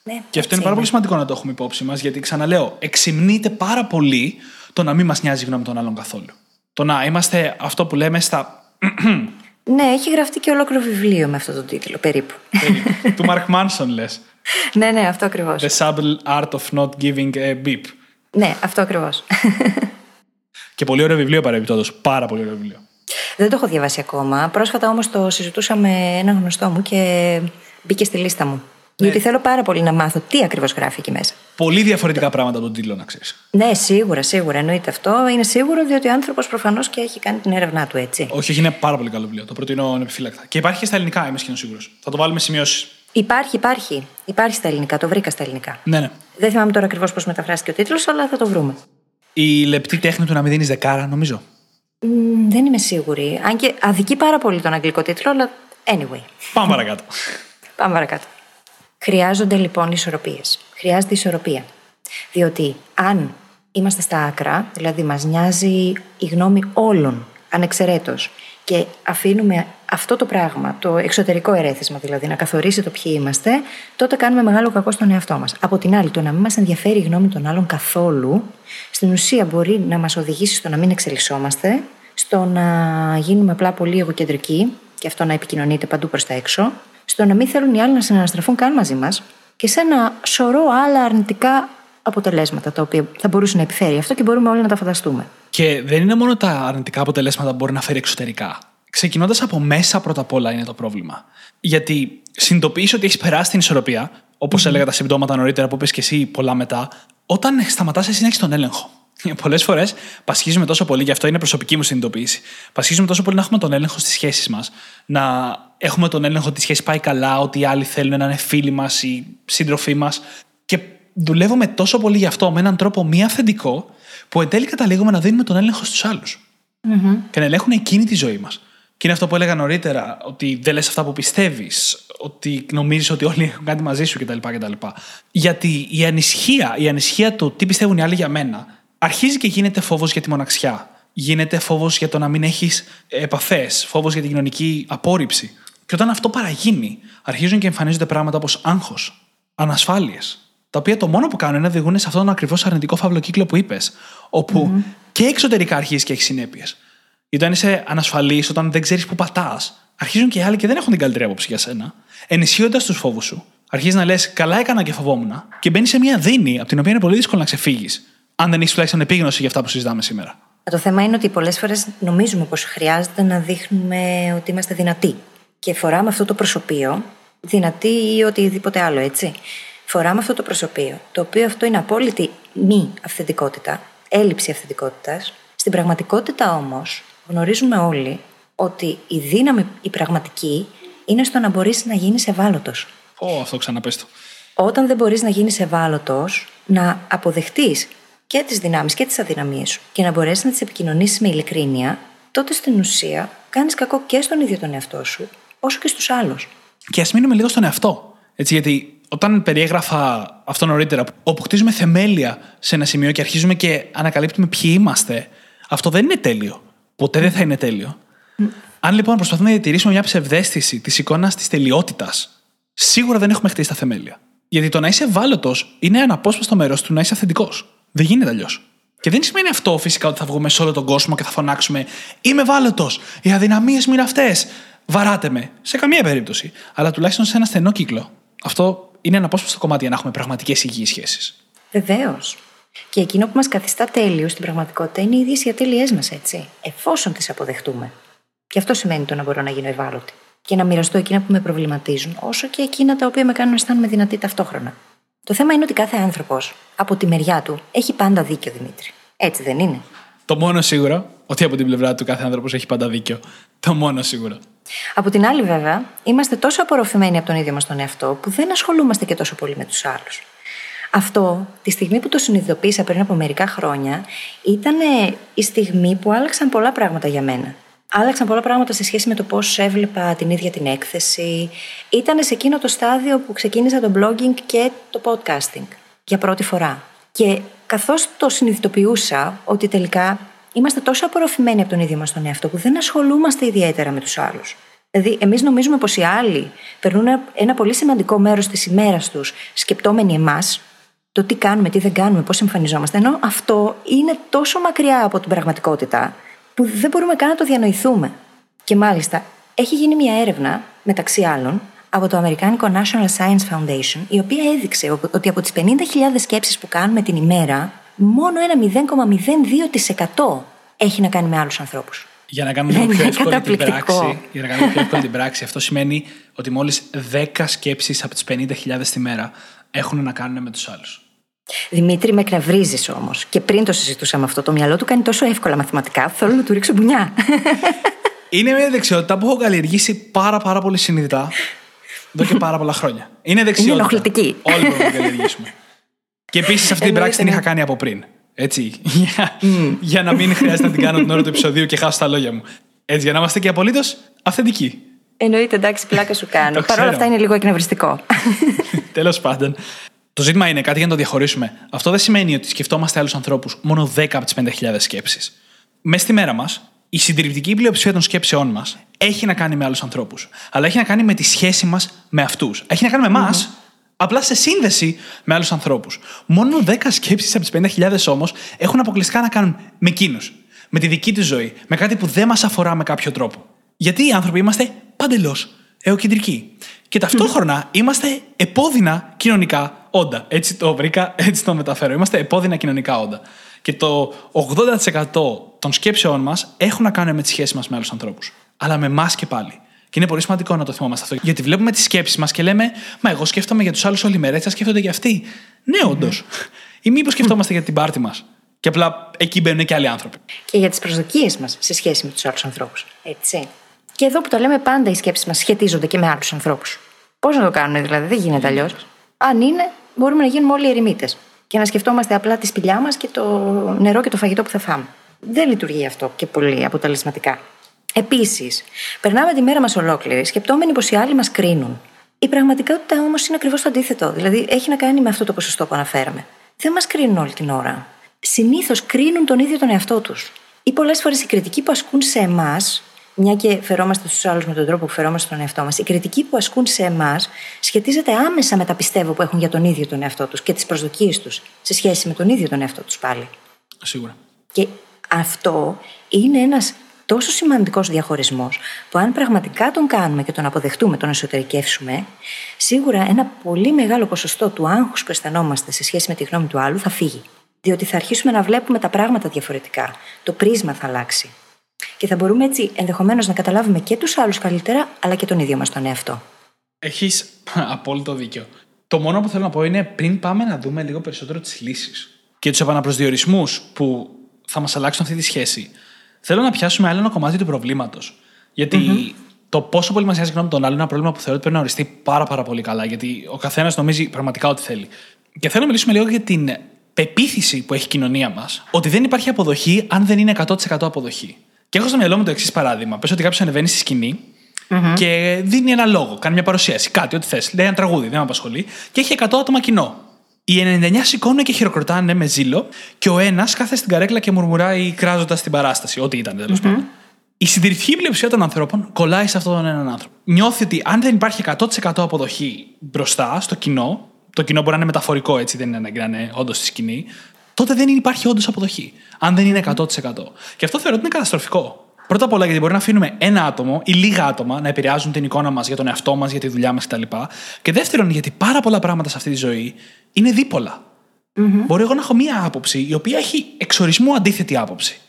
Ναι, και αυτό είναι πάρα πολύ σημαντικό να το έχουμε υπόψη μας, γιατί ξαναλέω, εξυμνείται πάρα πολύ το να μην μας νοιάζει η γνώμη των άλλων καθόλου. Το να είμαστε αυτό που λέμε στα. Ναι, έχει γραφτεί και ολόκληρο βιβλίο με αυτό το τίτλο, περίπου. του Μαρκ Μάνσον, λες. ναι, ναι, αυτό ακριβώς. The subtle art of not giving a beep. Ναι, αυτό ακριβώς. και πολύ ωραίο βιβλίο παρεμπιπτόντως. Πάρα πολύ ωραίο βιβλίο. Δεν το έχω διαβάσει ακόμα. Πρόσφατα όμως το συζητούσα με έναν γνωστό μου και μπήκε στη λίστα μου. Γιατί θέλω πάρα πολύ να μάθω τι ακριβώς γράφει εκεί μέσα. Πολύ διαφορετικά πράγματα από τον τίτλο, να ξέρεις. Ναι, σίγουρα, σίγουρα. Εννοείται αυτό. Είναι σίγουρο διότι ο άνθρωπος προφανώς και έχει κάνει την έρευνά του έτσι. Όχι, όχι, είναι πάρα πολύ καλό βιβλίο. Το προτείνω ανεπιφύλακτα. Και υπάρχει και στα ελληνικά, είμαι σχεδόν σίγουρος. Θα το βάλουμε σημειώσεις. Υπάρχει, υπάρχει. Υπάρχει στα ελληνικά. Το βρήκα στα ελληνικά. Ναι, ναι. Δεν θυμάμαι τώρα ακριβώς πώς μεταφράστηκε ο τίτλος, αλλά θα το βρούμε. Η λεπτή τέχνη του να μην δίνεις δεκάρα, νομίζω. Μ, δεν είμαι σίγουρη. Αν και αδικεί πάρα πολύ τον αγγλικό τίτλο, αλλά anyway. Πάμε παρακάτω. Πάμε παρακάτω. Χρειάζονται λοιπόν ισορροπίες. Χρειάζεται ισορροπία. Διότι αν είμαστε στα άκρα, δηλαδή μας νοιάζει η γνώμη όλων, ανεξαιρέτως, και αφήνουμε αυτό το πράγμα, το εξωτερικό ερέθισμα δηλαδή, να καθορίσει το ποιοι είμαστε, τότε κάνουμε μεγάλο κακό στον εαυτό μας. Από την άλλη, το να μην μας ενδιαφέρει η γνώμη των άλλων καθόλου, στην ουσία μπορεί να μας οδηγήσει στο να μην εξελισσόμαστε, στο να γίνουμε απλά πολύ εγωκεντρικοί και αυτό να επικοινωνείται παντού προς τα έξω, στο να μην θέλουν οι άλλοι να συναναστραφούν καν μαζί μας και σε ένα σωρό άλλα αρνητικά αποτελέσματα τα οποία θα μπορούσε να επιφέρει αυτό και μπορούμε όλοι να τα φανταστούμε. Και δεν είναι μόνο τα αρνητικά αποτελέσματα που μπορεί να φέρει εξωτερικά. Ξεκινώντας από μέσα πρώτα απ' όλα είναι το πρόβλημα. Γιατί συνειδητοποιείς ότι έχεις περάσει την ισορροπία, όπως έλεγα τα συμπτώματα νωρίτερα που είπες και εσύ πολλά μετά, όταν σταματάς εσύ να έχεις τον έλεγχο. Πολλές φορές πασχίζουμε τόσο πολύ, γι' αυτό είναι προσωπική μου συνειδητοποίηση. Πασχίζουμε τόσο πολύ να έχουμε τον έλεγχο στις σχέσεις μας, να έχουμε τον έλεγχο ότι η σχέση πάει καλά, ότι οι άλλοι θέλουν να είναι φίλοι μας ή σύντροφοί μας. Και δουλεύουμε τόσο πολύ γι' αυτό με έναν τρόπο μη αυθεντικό, που εν τέλει καταλήγουμε να δίνουμε τον έλεγχο στους άλλους. Mm-hmm. Και να ελέγχουν εκείνη τη ζωή μας. Και είναι αυτό που έλεγα νωρίτερα, ότι δεν λες αυτά που πιστεύεις, ότι νομίζεις ότι όλοι έχουν κάτι μαζί σου κτλ. κτλ. Γιατί η ανησυχία, η ανησυχία του τι πιστεύουν οι άλλοι για μένα, αρχίζει και γίνεται φόβος για τη μοναξιά. Γίνεται φόβος για το να μην έχεις επαφές, φόβος για την κοινωνική απόρριψη. Και όταν αυτό παραγίνει, αρχίζουν και εμφανίζονται πράγματα όπως άγχος, ανασφάλειες, τα οποία το μόνο που κάνουν είναι να οδηγούν σε αυτόν τον ακριβώς αρνητικό φαύλο κύκλο που είπες, όπου mm-hmm. και εξωτερικά αρχίζεις και έχεις συνέπειες. Γιατί όταν είσαι ανασφαλής, όταν δεν ξέρεις που πατάς, αρχίζουν και οι άλλοι και δεν έχουν την καλύτερη άποψη για σένα, ενισχύοντας τους φόβους σου. Αρχίζεις να λες: Καλά έκανα και φοβόμουν, και μπαίνεις σε μια δίνη από την οποία είναι πολύ δύσκολο να ξεφύγεις, αν δεν έχεις τουλάχιστον επίγνωση για αυτά που συζητάμε σήμερα. Το θέμα είναι ότι πολλές φορές νομίζουμε πως χρειάζεται να δείχνουμε ότι είμαστε δυνατοί. Και φοράμε αυτό το προσωπείο, δυνατή ή οτιδήποτε άλλο, έτσι. Φοράμε αυτό το προσωπείο, το οποίο αυτό είναι απόλυτη μη αυθεντικότητα, έλλειψη αυθεντικότητας. Στην πραγματικότητα όμως, γνωρίζουμε όλοι ότι η δύναμη η πραγματική είναι στο να μπορείς να γίνεις ευάλωτος. Ω, αυτό ξαναπέστο. Όταν δεν μπορείς να γίνεις ευάλωτος, να αποδεχτείς και τις δυνάμεις και τις αδυναμίες σου και να μπορέσει να τις επικοινωνήσεις με ειλικρίνεια, τότε στην ουσία κάνεις κακό και στον ίδιο τον εαυτό σου, όσο και στους άλλους. Και ας μείνουμε λίγο στον εαυτό. Έτσι, γιατί όταν περιέγραφα αυτό νωρίτερα, όπου χτίζουμε θεμέλια σε ένα σημείο και αρχίζουμε και ανακαλύπτουμε ποιοι είμαστε, αυτό δεν είναι τέλειο. Ποτέ δεν θα είναι τέλειο. Αν λοιπόν προσπαθούμε να διατηρήσουμε μια ψευδέστηση της εικόνας της τελειότητας, σίγουρα δεν έχουμε χτίσει τα θεμέλια. Γιατί το να είσαι ευάλωτος είναι αναπόσπαστο μέρος του να είσαι αυθεντικός. Δεν γίνεται αλλιώς. Και δεν σημαίνει αυτό φυσικά ότι θα βγούμε σε όλο τον κόσμο και θα φωνάξουμε Είμαι ευάλωτο. Οι αδυναμίες μου είναι αυτές. Βαράτε με. Σε καμία περίπτωση. Αλλά τουλάχιστον σε ένα στενό κύκλο. Αυτό είναι ένα απόσπαστο κομμάτι για να έχουμε πραγματικές υγιείς σχέσεις. Βεβαίως. Και εκείνο που μας καθιστά τέλειου στην πραγματικότητα είναι οι ίδιες οι ατέλειέ μας, έτσι. Εφόσον τις αποδεχτούμε. Και αυτό σημαίνει το να μπορώ να γίνω ευάλωτη. Και να μοιραστώ εκείνα που με προβληματίζουν, όσο και εκείνα τα οποία με κάνουν να αισθάνομαι δυνατή ταυτόχρονα. Το θέμα είναι ότι κάθε άνθρωπος, από τη μεριά του, έχει πάντα δίκιο, Δημήτρη. Έτσι δεν είναι; Το μόνο σίγουρο, ότι από την πλευρά του κάθε άνθρωπος έχει πάντα δίκιο. Το μόνο σίγουρο. Από την άλλη, βέβαια, είμαστε τόσο απορροφημένοι από τον ίδιο μας τον εαυτό, που δεν ασχολούμαστε και τόσο πολύ με τους άλλους. Αυτό, τη στιγμή που το συνειδητοποίησα πριν από μερικά χρόνια, ήταν η στιγμή που άλλαξαν πολλά πράγματα για μένα. Άλλαξαν πολλά πράγματα σε σχέση με το πώς έβλεπα την ίδια την έκθεση. Ήταν σε εκείνο το στάδιο που ξεκίνησα το blogging και το podcasting για πρώτη φορά. Και καθώς το συνειδητοποιούσα ότι τελικά είμαστε τόσο απορροφημένοι από τον ίδιο μας τον εαυτό που δεν ασχολούμαστε ιδιαίτερα με τους άλλους. Δηλαδή, εμείς νομίζουμε πως οι άλλοι περνούν ένα πολύ σημαντικό μέρος της ημέρας τους σκεπτόμενοι εμάς, το τι κάνουμε, τι δεν κάνουμε, πώς εμφανιζόμαστε. Ενώ αυτό είναι τόσο μακριά από την πραγματικότητα που δεν μπορούμε καν να το διανοηθούμε. Και μάλιστα, έχει γίνει μια έρευνα, μεταξύ άλλων, από το Αμερικάνικο National Science Foundation, η οποία έδειξε ότι από τις 50.000 σκέψεις που κάνουμε την ημέρα, μόνο ένα 0,02% έχει να κάνει με άλλους ανθρώπους. Για να κάνουμε Ναι, λίγο πιο ναι, εύκολη την καταπληκτικό. πράξη, για να κάνουμε πιο εύκολη την πράξη, αυτό σημαίνει ότι μόλις 10 σκέψεις από τις 50.000 τη μέρα έχουν να κάνουν με τους άλλους. Δημήτρη, με εκνευρίζεις όμως. Και πριν το συζητούσαμε αυτό, το μυαλό του κάνει τόσο εύκολα μαθηματικά, που θέλω να του ρίξω μπουνιά. Είναι μια δεξιότητα που έχω καλλιεργήσει πάρα, πάρα πολύ συνειδητά εδώ και πάρα πολλά χρόνια. Είναι δεξιότητα. ενοχλητική. Όλοι μπορούμε να την καλλιεργήσουμε. Και επίσης αυτή την πράξη την Εννοείται, είχα ναι. κάνει από πριν. Έτσι. Για, για να μην χρειάζεται να την κάνω την ώρα του επεισοδίου και χάσω τα λόγια μου. Έτσι, για να είμαστε και απολύτως αυθεντικοί. Εννοείται, εντάξει, πλάκα σου κάνω. Το Παρ' όλα ξέρω. αυτά είναι λίγο εκνευριστικό. Τέλος πάντων. Το ζήτημα είναι κάτι για να το διαχωρίσουμε. Αυτό δεν σημαίνει ότι σκεφτόμαστε άλλους ανθρώπους μόνο 10 από τις 50.000 σκέψεις. Μέσα στη μέρα μας, η συντηρητική πλειοψηφία των σκέψεών μας έχει να κάνει με άλλους ανθρώπους. Αλλά έχει να κάνει με τη σχέση μας με αυτούς. Έχει να κάνει με εμάς, απλά σε σύνδεση με άλλους ανθρώπους. Μόνο 10 σκέψεις από τις 50.000 όμως έχουν αποκλειστικά να κάνουν με εκείνους. Με τη δική τους ζωή. Με κάτι που δεν μας αφορά με κάποιο τρόπο. Γιατί οι άνθρωποι είμαστε παντελώς εοκεντρικοί. Και ταυτόχρονα είμαστε επώδυνα κοινωνικά όντα. Έτσι το βρήκα, έτσι το μεταφέρω. Είμαστε επώδυνα κοινωνικά όντα. Και το 80% των σκέψεών μας έχουν να κάνουν με τη σχέση μας με άλλους ανθρώπους. Αλλά με εμάς και πάλι. Και είναι πολύ σημαντικό να το θυμόμαστε αυτό. Γιατί βλέπουμε τις σκέψεις μας και λέμε, Μα εγώ σκέφτομαι για τους άλλους όλη μέρα, έτσι θα σκέφτονται για αυτοί. Ναι, όντως. Ή μήπως σκεφτόμαστε για την πάρτη μας. Και απλά εκεί μπαίνουν και άλλοι άνθρωποι. και για τις προσδοκίες μας σε σχέση με τους άλλους ανθρώπους. Έτσι. Και εδώ που το λέμε, πάντα οι σκέψεις μας σχετίζονται και με άλλους ανθρώπους. Πώς να το κάνουμε, δηλαδή, δεν γίνεται αλλιώς. Αν είναι, μπορούμε να γίνουμε όλοι ερημίτες και να σκεφτόμαστε απλά τη σπηλιά μας και το νερό και το φαγητό που θα φάμε. Δεν λειτουργεί αυτό και πολύ αποτελεσματικά. Επίσης, περνάμε τη μέρα μας ολόκληρη σκεπτόμενοι πως οι άλλοι μας κρίνουν. Η πραγματικότητα όμως είναι ακριβώς το αντίθετο. Δηλαδή, έχει να κάνει με αυτό το ποσοστό που αναφέραμε. Δεν μας κρίνουν όλη την ώρα. Συνήθως κρίνουν τον ίδιο τον εαυτό τους. Ή πολλές φορές η κριτική που ασκούν σε εμάς, μια και φερόμαστε στους άλλους με τον τρόπο που φερόμαστε στον εαυτό μας, η κριτική που ασκούν σε εμάς σχετίζεται άμεσα με τα πιστεύω που έχουν για τον ίδιο τον εαυτό τους και τις προσδοκίες τους σε σχέση με τον ίδιο τον εαυτό τους πάλι. Σίγουρα. Και αυτό είναι ένας τόσο σημαντικός διαχωρισμός που αν πραγματικά τον κάνουμε και τον αποδεχτούμε, τον εσωτερικεύσουμε, σίγουρα ένα πολύ μεγάλο ποσοστό του άγχους που αισθανόμαστε σε σχέση με τη γνώμη του άλλου θα φύγει. Διότι θα αρχίσουμε να βλέπουμε τα πράγματα διαφορετικά. Το πρίσμα θα αλλάξει. Και θα μπορούμε έτσι ενδεχομένως να καταλάβουμε και τους άλλους καλύτερα, αλλά και τον ίδιο μας τον εαυτό. Έχεις απόλυτο δίκιο. Το μόνο που θέλω να πω είναι πριν πάμε να δούμε λίγο περισσότερο τις λύσεις και τους επαναπροσδιορισμούς που θα μας αλλάξουν αυτή τη σχέση. Θέλω να πιάσουμε άλλο ένα κομμάτι του προβλήματος. το πόσο πολύ μας νοιάζει η γνώμη των άλλων είναι ένα πρόβλημα που θεωρώ ότι πρέπει να οριστεί πάρα, πάρα πολύ καλά. Γιατί ο καθένας νομίζει πραγματικά ό,τι θέλει. Και θέλω να μιλήσουμε λίγο για την πεποίθηση που έχει η κοινωνία μας ότι δεν υπάρχει αποδοχή αν δεν είναι 100% αποδοχή. Και έχω στο μυαλό μου το εξής παράδειγμα. Πες ότι κάποιος ανεβαίνει στη σκηνη και δίνει ένα λόγο, κάνει μια παρουσίαση, κάτι, ό,τι θες. Λέει ένα τραγούδι, δεν με απασχολεί, και έχει 100 άτομα κοινό. Οι 99 σηκώνουν και χειροκροτάνε με ζήλο, και ο ένας κάθεται στην καρέκλα και μουρμουράει κράζοντας την παράσταση, ό,τι ήταν τέλος πάντων. Η συντηρητική πλειοψηφία των ανθρώπων κολλάει σε αυτόν τον έναν άνθρωπο. Νιώθει ότι αν δεν υπάρχει 100% αποδοχή μπροστά στο κοινό, το κοινό μπορεί να είναι μεταφορικό έτσι, δεν είναι ανάγκη να είναι όντως στη σκηνή, τότε δεν υπάρχει όντως αποδοχή. Αν δεν είναι 100%. Και αυτό θεωρώ ότι είναι καταστροφικό. Πρώτα απ' όλα γιατί μπορεί να αφήνουμε ένα άτομο ή λίγα άτομα να επηρεάζουν την εικόνα μας για τον εαυτό μας, για τη δουλειά μας κτλ. Και δεύτερον, γιατί πάρα πολλά πράγματα σε αυτή τη ζωή είναι δίπολα. Μπορεί εγώ να έχω μία άποψη η οποία έχει εξορισμού αντίθετη άποψη.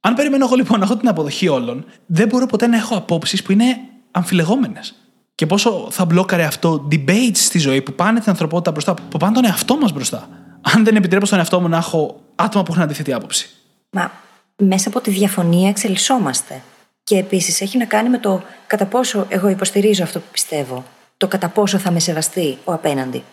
Αν περιμένω εγώ λοιπόν να έχω την αποδοχή όλων, δεν μπορώ ποτέ να έχω απόψεις που είναι αμφιλεγόμενες. Και πόσο θα μπλόκαρε αυτό debates στη ζωή που πάνε την ανθρωπότητα μπροστά, που πάνε τον εαυτό μας μπροστά. Αν δεν επιτρέπω στον εαυτό μου να έχω άτομα που έχουν αντίθετη άποψη. Μα μέσα από τη διαφωνία εξελισσόμαστε. Και επίσης έχει να κάνει με το κατά πόσο εγώ υποστηρίζω αυτό που πιστεύω. Το κατά πόσο θα με σεβαστεί ο απέναντι.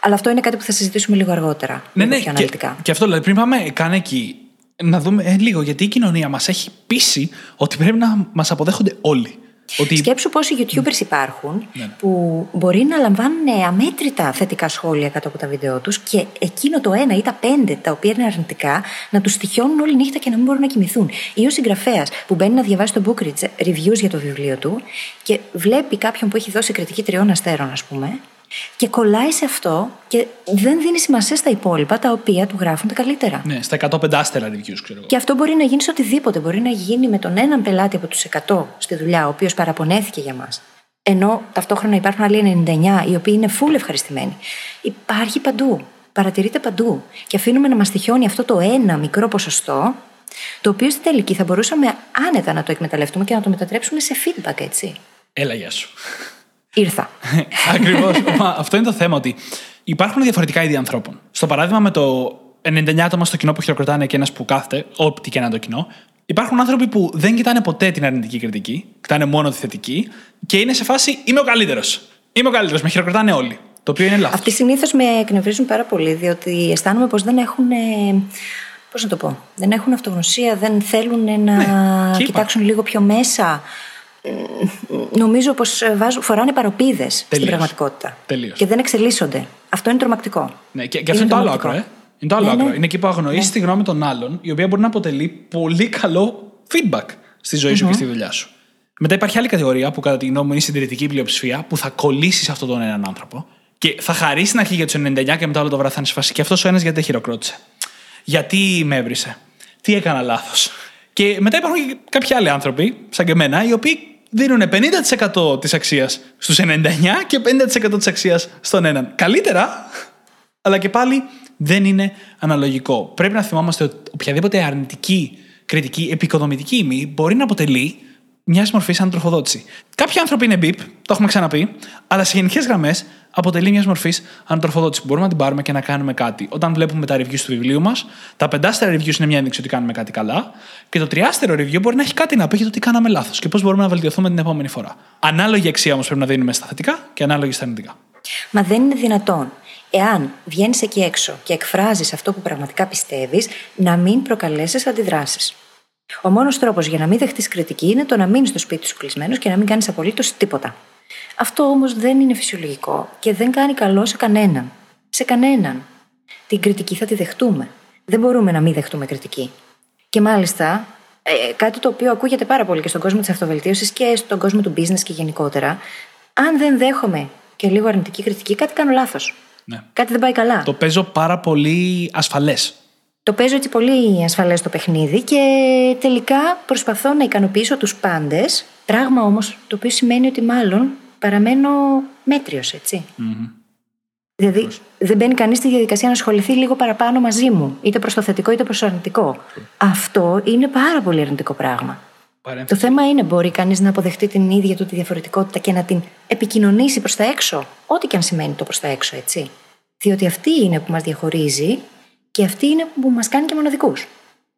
Αλλά αυτό είναι κάτι που θα συζητήσουμε λίγο αργότερα. Ναι, λίγο ναι, πιο και, αναλυτικά. και αυτό δηλαδή πριν πάμε καν εκεί, να δούμε ε, λίγο γιατί η κοινωνία μας έχει πείσει ότι πρέπει να μας αποδέχονται όλοι. Ότι... Σκέψου πόσοι YouTubers υπάρχουν Ναι. που μπορεί να λαμβάνουν αμέτρητα θετικά σχόλια κάτω από τα βίντεο τους και εκείνο το ένα ή τα πέντε τα οποία είναι αρνητικά να τους στοιχιώνουν όλη νύχτα και να μην μπορούν να κοιμηθούν. Ή ο συγγραφέας που μπαίνει να διαβάσει το Bookreads reviews για το βιβλίο του και βλέπει κάποιον που έχει δώσει κριτική τριών αστέρων, ας πούμε, και κολλάει σε αυτό και δεν δίνει σημασία στα υπόλοιπα τα οποία του γράφουν τα καλύτερα. Ναι, στα 105 άστερα reviews, ξέρω εγώ. Και αυτό μπορεί να γίνει σε οτιδήποτε. Μπορεί να γίνει με τον έναν πελάτη από τους 100 στη δουλειά, ο οποίος παραπονέθηκε για μας. Ενώ ταυτόχρονα υπάρχουν άλλοι 99 οι οποίοι είναι full ευχαριστημένοι. Υπάρχει παντού. Παρατηρείται παντού. Και αφήνουμε να μας τυχιώνει αυτό το ένα μικρό ποσοστό Το οποίο στην τελική θα μπορούσαμε άνετα να το εκμεταλλευτούμε και να το μετατρέψουμε σε feedback, έτσι. Έλα, γεια σου. Ήρθα. Ακριβώς. Αυτό είναι το θέμα, ότι υπάρχουν διαφορετικά είδη ανθρώπων. Στο παράδειγμα με το 99 άτομα στο κοινό που χειροκροτάνε και ένας που κάθεται, ό,τι και να είναι το κοινό, υπάρχουν άνθρωποι που δεν κοιτάνε ποτέ την αρνητική κριτική, κοιτάνε μόνο τη θετική και είναι σε φάση Είμαι ο καλύτερος. Είμαι ο καλύτερος, με χειροκροτάνε όλοι. Το οποίο είναι λάθος. Αυτοί συνήθως με εκνευρίζουν πάρα πολύ, διότι αισθάνομαι πως δεν έχουν. Πώς να το πω, δεν έχουν αυτογνωσία, δεν θέλουν να Ναι, και κοιτάξουν λίγο πιο μέσα. Νομίζω πως φοράνε παροπίδες στην Τελείως. πραγματικότητα. Τελείως. Και δεν εξελίσσονται. Αυτό είναι τρομακτικό. Ναι, και, και αυτό είναι το άλλο άκρο, τρομακτικό. ε. Είναι το άλλο Ναι, άκρο. ναι. Είναι εκεί που αγνοεί τη γνώμη των άλλων, η οποία μπορεί να αποτελεί πολύ καλό feedback στη ζωή σου και στη δουλειά σου. Μετά υπάρχει άλλη κατηγορία που κατά τη γνώμη μου είναι η συντηρητική πλειοψηφία, που θα κολλήσεις σε αυτόν τον έναν άνθρωπο και θα χαρίσει στην αρχή για τους 99 και μετά όλο το βράδυ θα είναι σε φάση. Και αυτός ο ένας γιατί δεν χειροκρότησε; Γιατί με έβρισε; Τι έκανα λάθος; Και μετά υπάρχουν και κάποιοι άλλοι άνθρωποι, σαν και εμένα, οι οποίοι δίνουν 50% της αξίας στους 99 και 50% της αξίας στον έναν. Καλύτερα, αλλά και πάλι δεν είναι αναλογικό. Πρέπει να θυμόμαστε ότι οποιαδήποτε αρνητική, κριτική, επικοδομητική ήμη μπορεί να αποτελεί μιας μορφής ανατροφοδότηση. Κάποιοι άνθρωποι είναι μπιπ, το έχουμε ξαναπεί, αλλά σε γενικές γραμμές αποτελεί μιας μορφής ανατροφοδότηση που μπορούμε να την πάρουμε και να κάνουμε κάτι. Όταν βλέπουμε τα reviews του βιβλίου μας, τα πεντάστερα reviews είναι μια ένδειξη ότι κάνουμε κάτι καλά, και το τριάστερο review μπορεί να έχει κάτι να πει για το τι κάναμε λάθος και πώς μπορούμε να βελτιωθούμε την επόμενη φορά. Ανάλογη αξία όμως πρέπει να δίνουμε στα θετικά και ανάλογη στα αρνητικά. Μα δεν είναι δυνατόν, εάν βγαίνεις εκεί έξω και εκφράζεις αυτό που πραγματικά πιστεύεις, να μην προκαλέσεις αντιδράσεις. Ο μόνος τρόπος για να μην δεχτείς κριτική είναι το να μείνεις στο σπίτι σου κλεισμένος και να μην κάνεις απολύτως τίποτα. Αυτό όμως δεν είναι φυσιολογικό και δεν κάνει καλό σε κανέναν. Σε κανέναν. Την κριτική θα τη δεχτούμε. Δεν μπορούμε να μην δεχτούμε κριτική. Και μάλιστα, ε, κάτι το οποίο ακούγεται πάρα πολύ και στον κόσμο της αυτοβελτίωσης και στον κόσμο του business και γενικότερα, αν δεν δέχομαι και λίγο αρνητική κριτική, κάτι κάνω λάθος. Ναι. Κάτι δεν πάει καλά. Το παίζω πάρα πολύ ασφαλές. Το παίζω έτσι πολύ ασφαλές το παιχνίδι και τελικά προσπαθώ να ικανοποιήσω τους πάντες, πράγμα όμως το οποίο σημαίνει ότι μάλλον παραμένω μέτριος, έτσι. Δηλαδή δεν μπαίνει κανείς στη διαδικασία να ασχοληθεί λίγο παραπάνω μαζί μου, είτε προς το θετικό είτε προς το αρνητικό. Αυτό είναι πάρα πολύ αρνητικό πράγμα. Το θέμα είναι, μπορεί κανείς να αποδεχτεί την ίδια του τη διαφορετικότητα και να την επικοινωνήσει προς τα έξω, ό,τι και αν σημαίνει το προς τα έξω, έτσι. Διότι αυτή είναι που μας διαχωρίζει και αυτή είναι που μας κάνει και μοναδικούς.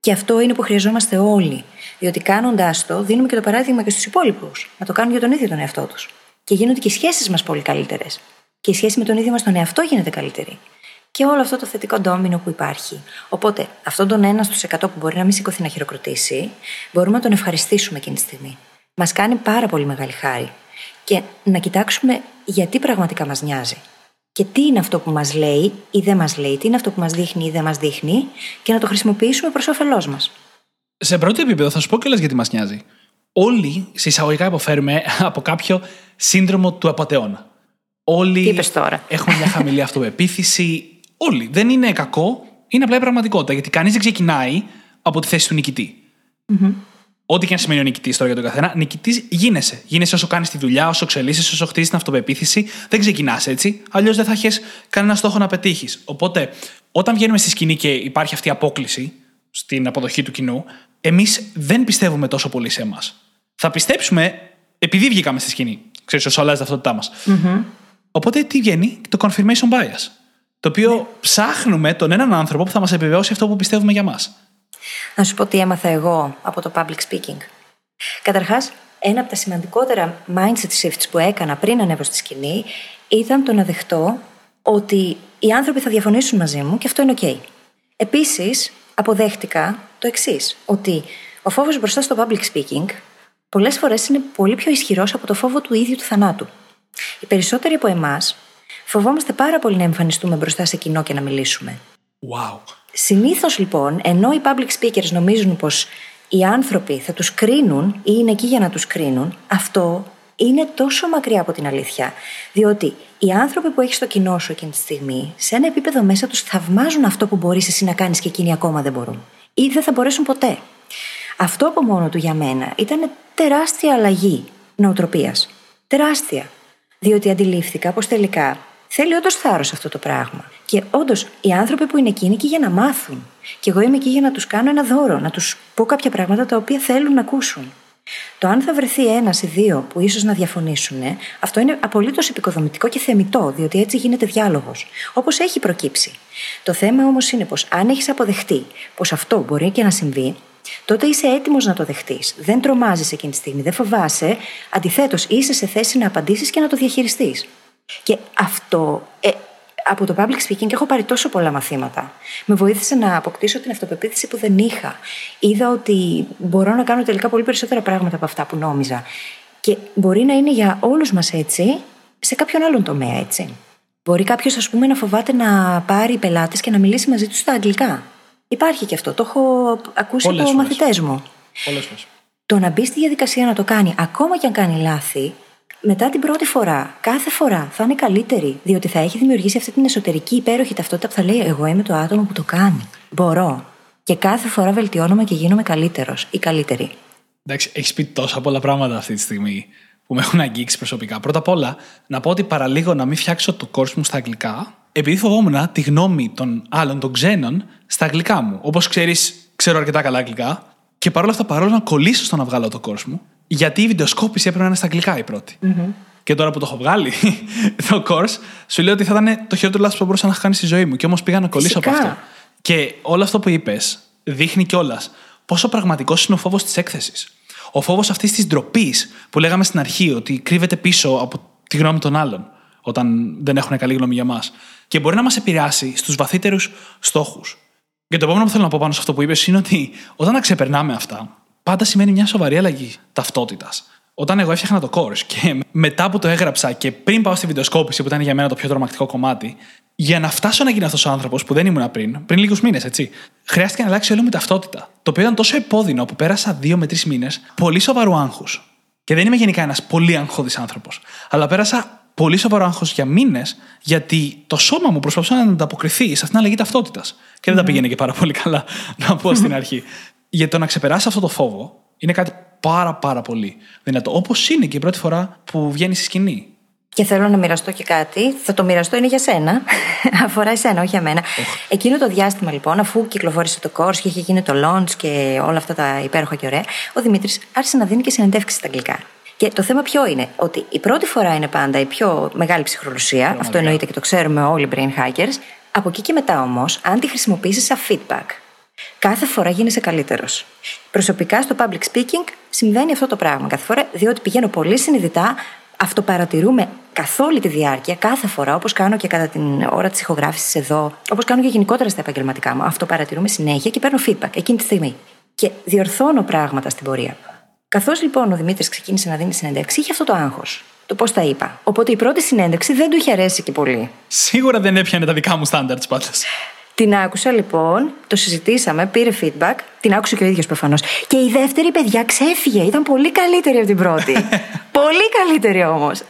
Και αυτό είναι που χρειαζόμαστε όλοι. Διότι κάνοντάς το, δίνουμε και το παράδειγμα και στους υπόλοιπους. Να το κάνουν για τον ίδιο τον εαυτό τους. Και γίνονται και οι σχέσεις μας πολύ καλύτερες. Και η σχέση με τον ίδιο μας τον εαυτό γίνεται καλύτερη. Και όλο αυτό το θετικό ντόμινο που υπάρχει. Οπότε, αυτόν τον ένα στους 100 που μπορεί να μην σηκωθεί να χειροκροτήσει, μπορούμε να τον ευχαριστήσουμε εκείνη τη στιγμή. Μας κάνει πάρα πολύ μεγάλη χάρη. Και να κοιτάξουμε γιατί πραγματικά μας νοιάζει. Και τι είναι αυτό που μας λέει ή δεν μας λέει, τι είναι αυτό που μας δείχνει ή δεν μας δείχνει, και να το χρησιμοποιήσουμε προς όφελός μας. Σε πρώτο επίπεδο, θα σου πω κιόλας γιατί μας νοιάζει. Όλοι σε εισαγωγικά υποφέρουμε από κάποιο σύνδρομο του απαταιώνα. Όλοι Τι είπες τώρα; έχουμε μια χαμηλή αυτοπεποίθηση. Όλοι. Δεν είναι κακό, είναι απλά η πραγματικότητα. Γιατί κανείς δεν ξεκινάει από τη θέση του νικητη Ό,τι και αν σημαίνει ο νικητής τώρα για τον καθένα, νικητής γίνεσαι. Γίνεσαι όσο κάνεις τη δουλειά, όσο εξελίσσεσαι, όσο χτίζεις την αυτοπεποίθηση. Δεν ξεκινάς έτσι. Αλλιώς δεν θα έχεις κανένα στόχο να πετύχεις. Οπότε, όταν βγαίνουμε στη σκηνή και υπάρχει αυτή η απόκληση στην αποδοχή του κοινού, εμείς δεν πιστεύουμε τόσο πολύ σε εμάς. Θα πιστέψουμε επειδή βγήκαμε στη σκηνή. Ξέρεις, όσο αλλάζει την ταυτότητά μας. Οπότε τι βγαίνει, το confirmation bias. Το οποίο ψάχνουμε τον έναν άνθρωπο που θα μας επιβεβαιώσει αυτό που πιστεύουμε για μας. Να σου πω τι έμαθα εγώ από το public speaking. Καταρχάς, ένα από τα σημαντικότερα mindset shifts που έκανα πριν ανέβω στη σκηνή ήταν το να δεχτώ ότι οι άνθρωποι θα διαφωνήσουν μαζί μου και αυτό είναι ok. Επίσης, αποδέχτηκα το εξής ότι ο φόβος μπροστά στο public speaking πολλές φορές είναι πολύ πιο ισχυρός από το φόβο του ίδιου του θανάτου. Οι περισσότεροι από εμάς φοβόμαστε πάρα πολύ να εμφανιστούμε μπροστά σε κοινό και να μιλήσουμε. Wow. Συνήθως λοιπόν, ενώ οι public speakers νομίζουν πως οι άνθρωποι θα τους κρίνουν ή είναι εκεί για να τους κρίνουν, αυτό είναι τόσο μακριά από την αλήθεια. Διότι οι άνθρωποι που έχεις στο κοινό σου εκείνη τη στιγμή, σε ένα επίπεδο μέσα τους θαυμάζουν αυτό που μπορείς εσύ να κάνεις και εκείνοι ακόμα δεν μπορούν. Ή δεν θα μπορέσουν ποτέ. Αυτό από μόνο του για μένα ήταν τεράστια αλλαγή νοοτροπίας. Τεράστια. Διότι αντιλήφθηκα πως τελικά Θέλει όντως θάρρος αυτό το πράγμα. Και όντως οι άνθρωποι που είναι εκεί είναι εκεί για να μάθουν. Και εγώ είμαι εκεί για να τους κάνω ένα δώρο, να τους πω κάποια πράγματα τα οποία θέλουν να ακούσουν. Το αν θα βρεθεί ένας ή δύο που ίσως να διαφωνήσουν, αυτό είναι απολύτως επικοδομητικό και θεμητό, διότι έτσι γίνεται διάλογος. Όπως έχει προκύψει. Το θέμα όμως είναι πως αν έχεις αποδεχτεί πως αυτό μπορεί και να συμβεί, τότε είσαι έτοιμος να το δεχτείς. Δεν τρομάζεις εκείνη τη στιγμή, δεν φοβάσαι. Αντιθέτως, είσαι σε θέση να απαντήσεις και να το διαχειριστείς. Και αυτό ε, από το public speaking έχω πάρει τόσο πολλά μαθήματα. Με βοήθησε να αποκτήσω την αυτοπεποίθηση που δεν είχα. Είδα ότι μπορώ να κάνω τελικά πολύ περισσότερα πράγματα από αυτά που νόμιζα. Και μπορεί να είναι για όλους μας έτσι, σε κάποιον άλλον τομέα έτσι. Μπορεί κάποιος, ας πούμε, να φοβάται να πάρει πελάτες και να μιλήσει μαζί τους στα αγγλικά. Υπάρχει και αυτό. Το έχω ακούσει Πολλές από φορές. μαθητές μου. Πολλέ φορέ. Το να μπει στη διαδικασία να το κάνει, ακόμα και αν κάνει λάθη, μετά την πρώτη φορά, κάθε φορά θα είναι καλύτερη. Διότι θα έχει δημιουργήσει αυτή την εσωτερική υπέροχη ταυτότητα που θα λέει: Εγώ είμαι το άτομο που το κάνει. Μπορώ. Και κάθε φορά βελτιώνομαι και γίνομαι καλύτερος ή καλύτερη. Εντάξει, έχεις πει τόσα πολλά πράγματα αυτή τη στιγμή που με έχουν αγγίξει προσωπικά. Πρώτα απ' όλα, να πω ότι παραλίγο να μην φτιάξω το course μου στα αγγλικά, επειδή φοβόμουν τη γνώμη των άλλων, των ξένων, στα αγγλικά μου. Όπως ξέρεις, ξέρω αρκετά καλά αγγλικά. Και παρόλα αυτά, παρόλο να κολλήσω στο να βγάλω το course μου, γιατί η βιντεοσκόπηση έπρεπε να είναι στα αγγλικά η πρωτη Και τώρα που το έχω βγάλει το course, σου λέω ότι θα ήταν το χειρότερο λάθος που μπορούσα να έχω κάνει στη ζωή μου. Και όμως πήγα να κολλήσω από Φυσικά. αυτό. Και όλο αυτό που είπες δείχνει κιόλας πόσο πραγματικός είναι ο φόβος της έκθεσης. Ο φόβος αυτής της ντροπής που λέγαμε στην αρχή, ότι κρύβεται πίσω από τη γνώμη των άλλων, όταν δεν έχουν καλή γνώμη για μας. Και μπορεί να μας επηρεάσει στους βαθύτερους στόχους. Και το επόμενο που θέλω να πω πάνω σε αυτό που είπες είναι ότι όταν τα ξεπερνάμε αυτά, πάντα σημαίνει μια σοβαρή αλλαγή ταυτότητας. Όταν εγώ έφτιαχνα το course και μετά που το έγραψα και πριν πάω στη βιντεοσκόπηση, που ήταν για μένα το πιο τρομακτικό κομμάτι, για να φτάσω να γίνω αυτός ο άνθρωπος που δεν ήμουν πριν, πριν λίγους μήνες, έτσι, χρειάστηκε να αλλάξει όλη μου η ταυτότητα. Το οποίο ήταν τόσο επώδυνο που πέρασα δύο με τρεις μήνες πολύ σοβαρού άγχους. Και δεν είμαι γενικά ένας πολύ αγχώδης άνθρωπος. Αλλά πέρασα πολύ σοβαρό άγχος για μήνες, γιατί το σώμα μου προσπαθούσε να ανταποκριθεί σε αυτήν την αλλαγή ταυτότητας. Και δεν τα πήγαινε και πάρα πολύ καλά, να πω στην αρχή. Γιατί το να ξεπεράσει αυτό το φόβο είναι κάτι πάρα πάρα πολύ δυνατό. Όπως είναι και η πρώτη φορά που βγαίνει στη σκηνή. Και θέλω να μοιραστώ και κάτι. Θα το μοιραστώ, είναι για σένα. Αφορά εσένα, όχι για μένα. Εκείνο το διάστημα λοιπόν, αφού κυκλοφόρησε το course και είχε γίνει το launch και όλα αυτά τα υπέροχα και ωραία, ο Δημήτρης άρχισε να δίνει και συνεντεύξεις στα αγγλικά. Και το θέμα ποιο είναι, ότι η πρώτη φορά είναι πάντα η πιο μεγάλη ψυχρολουσία. Αυτό εννοείται και το ξέρουμε όλοι οι brain hackers. Από εκεί και μετά όμως, αν τη χρησιμοποιήσεις σαν feedback, κάθε φορά γίνεσαι καλύτερος. Προσωπικά στο public speaking συμβαίνει αυτό το πράγμα κάθε φορά, διότι πηγαίνω πολύ συνειδητά, αυτοπαρατηρούμε καθ' όλη τη διάρκεια, κάθε φορά, όπως κάνω και κατά την ώρα της ηχογράφησης εδώ, όπως κάνω και γενικότερα στα επαγγελματικά μου. Αυτοπαρατηρούμε συνέχεια και παίρνω feedback εκείνη τη στιγμή. Και διορθώνω πράγματα στην πορεία. Καθώς λοιπόν ο Δημήτρης ξεκίνησε να δίνει συνέντευξη, είχε αυτό το άγχος. Το πώς τα είπα. Οπότε η πρώτη συνέντευξη δεν του είχε αρέσει και πολύ. Σίγουρα δεν έπιανε τα δικά μου standards πάντως. Την άκουσα λοιπόν, το συζητήσαμε, πήρε feedback, την άκουσε και ο ίδιος προφανώς. Και η δεύτερη παιδιά ξέφυγε. Ήταν πολύ καλύτερη από την πρώτη. πολύ καλύτερη όμως.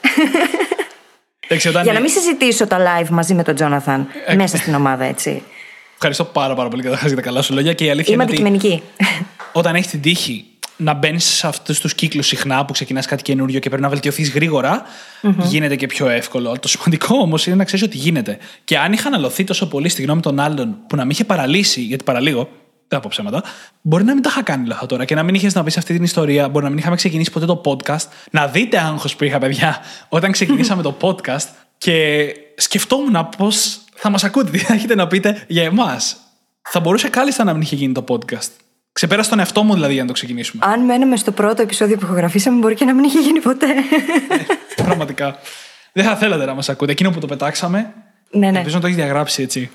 Όταν... Για να μην συζητήσω τα live μαζί με τον Τζόναθαν μέσα στην ομάδα, έτσι. Ευχαριστώ πάρα, πάρα πολύ καταρχά για τα καλά σου λόγια και η αλήθεια Είμαι είναι ότι αντικειμενική. όταν έχεις την τύχη να μπαίνεις σε αυτούς τους κύκλους συχνά που ξεκινάς κάτι καινούριο και πρέπει να βελτιωθείς γρήγορα, γίνεται και πιο εύκολο. Το σημαντικό όμως είναι να ξέρεις ότι γίνεται. Και αν είχα αναλωθεί τόσο πολύ στη γνώμη των άλλων που να με είχε παραλύσει, γιατί παραλίγο, δεν από ψέματα, μπορεί να μην τα είχα κάνει όλα αυτά τώρα και να μην είχες να πεις αυτή την ιστορία, μπορεί να μην είχαμε ξεκινήσει ποτέ το podcast. Να δείτε άγχος που είχα, παιδιά, όταν ξεκινήσαμε το podcast και σκεφτόμουν πώς θα μας ακούτε, τι θα έχετε να πείτε για εμάς. Θα μπορούσε κάλλιστα να μην είχε γίνει το podcast. Ξεπέρασα τον εαυτό μου δηλαδή για να το ξεκινήσουμε. Αν μέναμε στο πρώτο επεισόδιο που ηχογραφήσαμε, μπορεί και να μην είχε γίνει ποτέ. Πραγματικά. Δεν θα θέλατε να μας ακούτε. Εκείνο που το πετάξαμε. ναι, ναι. Ελπίζω να το έχει διαγράψει έτσι.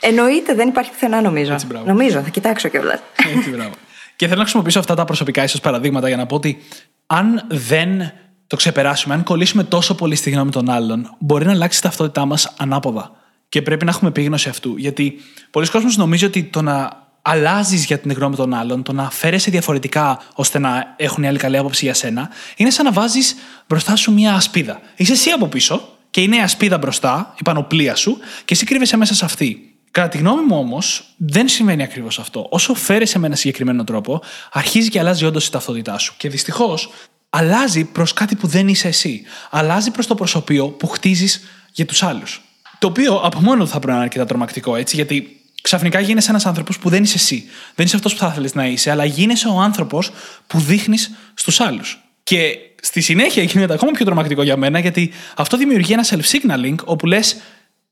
Εννοείται, δεν υπάρχει πουθενά νομίζω. Έτσι, μπράβο. νομίζω, θα κοιτάξω κιόλας. έτσι μπράβο. Και θέλω να χρησιμοποιήσω αυτά τα προσωπικά ίσως παραδείγματα για να πω ότι αν δεν το ξεπεράσουμε, αν κολλήσουμε τόσο πολύ στη γνώμη των άλλων, μπορεί να αλλάξει η ταυτότητά μας ανάποδα. Και πρέπει να έχουμε επίγνωση αυτού. Γιατί πολλοί κόσμοι νομίζουν ότι το να αλλάζεις για την γνώμη των άλλων, το να φέρεσαι διαφορετικά ώστε να έχουν οι άλλοι καλή άποψη για σένα, είναι σαν να βάζεις μπροστά σου μια ασπίδα. Είσαι εσύ από πίσω και είναι η ασπίδα μπροστά, η πανοπλία σου, και εσύ κρύβεσαι μέσα σε αυτή. Κατά τη γνώμη μου όμως, δεν συμβαίνει ακριβώς αυτό. Όσο φέρεσαι με ένα συγκεκριμένο τρόπο, αρχίζει και αλλάζει όντως η ταυτότητά σου. Και δυστυχώς αλλάζει προς κάτι που δεν είσαι εσύ. Αλλάζει προς το προσωπείο που χτίζεις για τους άλλους. Το οποίο από μόνο του θα πρέπει να είναι αρκετά τρομακτικό, έτσι, γιατί ξαφνικά γίνεσαι ένας άνθρωπος που δεν είσαι εσύ. Δεν είσαι αυτός που θα ήθελε να είσαι, αλλά γίνεσαι ο άνθρωπος που δείχνεις στους άλλους. Και στη συνέχεια γίνεται ακόμα πιο τρομακτικό για μένα, γιατί αυτό δημιουργεί ένα self-signaling όπου λες,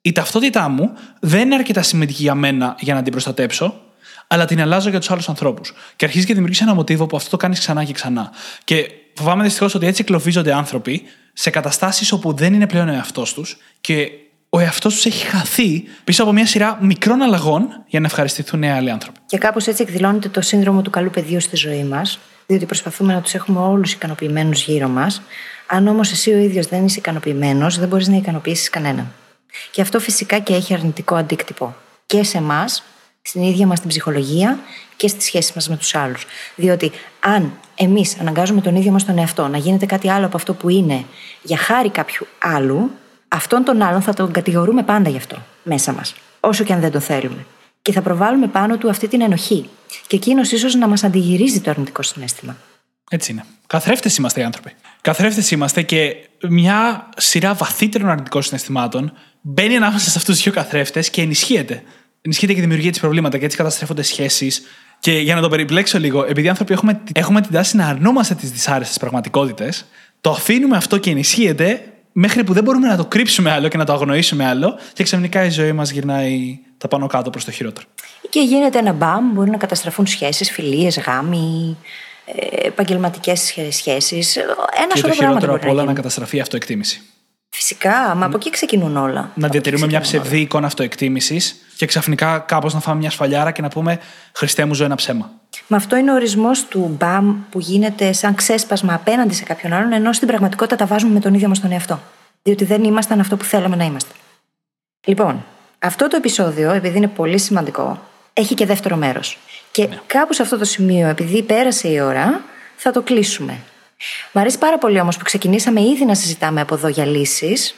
η ταυτότητά μου δεν είναι αρκετά σημαντική για μένα για να την προστατέψω, αλλά την αλλάζω για τους άλλους ανθρώπους. Και αρχίζει και δημιουργείς ένα μοτίβο που αυτό το κάνεις ξανά και ξανά. Και φοβάμαι δυστυχώς ότι έτσι εκλοφίζονται άνθρωποι σε καταστάσεις όπου δεν είναι πλέον ο εαυτός τους και ο εαυτός τους έχει χαθεί πίσω από μια σειρά μικρών αλλαγών για να ευχαριστηθούν οι άλλοι άνθρωποι. Και κάπως έτσι εκδηλώνεται το σύνδρομο του καλού παιδιού στη ζωή μας, διότι προσπαθούμε να τους έχουμε όλους ικανοποιημένους γύρω μας. Αν όμως εσύ ο ίδιος δεν είσαι ικανοποιημένος, δεν μπορείς να ικανοποιήσεις κανέναν. Και αυτό φυσικά και έχει αρνητικό αντίκτυπο και σε εμάς, στην ίδια μας την ψυχολογία και στις σχέσεις μας με τους άλλους. Διότι αν εμείς αναγκάζουμε τον ίδιο μας τον εαυτό να γίνεται κάτι άλλο από αυτό που είναι για χάρη κάποιου άλλου, αυτόν τον άλλον θα τον κατηγορούμε πάντα γι' αυτό μέσα μας, όσο και αν δεν το θέλουμε. Και θα προβάλλουμε πάνω του αυτή την ενοχή. Και εκείνος ίσως να μας αντιγυρίζει το αρνητικό συνέστημα. Έτσι είναι. Καθρέφτες είμαστε οι άνθρωποι. Καθρέφτες είμαστε και μια σειρά βαθύτερων αρνητικών συναισθημάτων μπαίνει ανάμεσα σε αυτούς του δύο καθρέφτες και ενισχύεται. Ενισχύεται και δημιουργεί έτσι προβλήματα και έτσι καταστρέφονται σχέσεις. Και για να το περιπλέξω λίγο, επειδή οι άνθρωποι έχουμε, έχουμε την τάση να αρνούμαστε τις δυσάρεστες πραγματικότητες, το αφήνουμε αυτό και ενισχύεται μέχρι που δεν μπορούμε να το κρύψουμε άλλο και να το αγνοήσουμε άλλο και ξαφνικά η ζωή μας γυρνάει τα πάνω κάτω προς το χειρότερο. Και γίνεται ένα μπαμ, μπορεί να καταστραφούν σχέσεις, φιλίες, γάμοι, επαγγελματικές σχέσεις. Ένα και σωρό το πράγματα χειρότερο μπορεί από όλα να να γίνει. καταστραφεί η αυτοεκτίμηση. Φυσικά, μα από εκεί ξεκινούν όλα. Να διατηρούμε μια ξεκινούν ψευδή εικόνα αυτοεκτίμησης και ξαφνικά κάπως να φάμε μια σφαλιάρα και να πούμε Χριστέ μου, ζω ένα ψέμα. Μα αυτό είναι ο ορισμός του μπαμ που γίνεται σαν ξέσπασμα απέναντι σε κάποιον άλλον, ενώ στην πραγματικότητα τα βάζουμε με τον ίδιο μας τον εαυτό. Διότι δεν ήμασταν αυτό που θέλαμε να είμαστε. Λοιπόν, αυτό το επεισόδιο, επειδή είναι πολύ σημαντικό, έχει και δεύτερο μέρος. Και κάπου σε αυτό το σημείο, επειδή πέρασε η ώρα, θα το κλείσουμε. Μ' αρέσει πάρα πολύ όμως που ξεκινήσαμε ήδη να συζητάμε από εδώ για λύσεις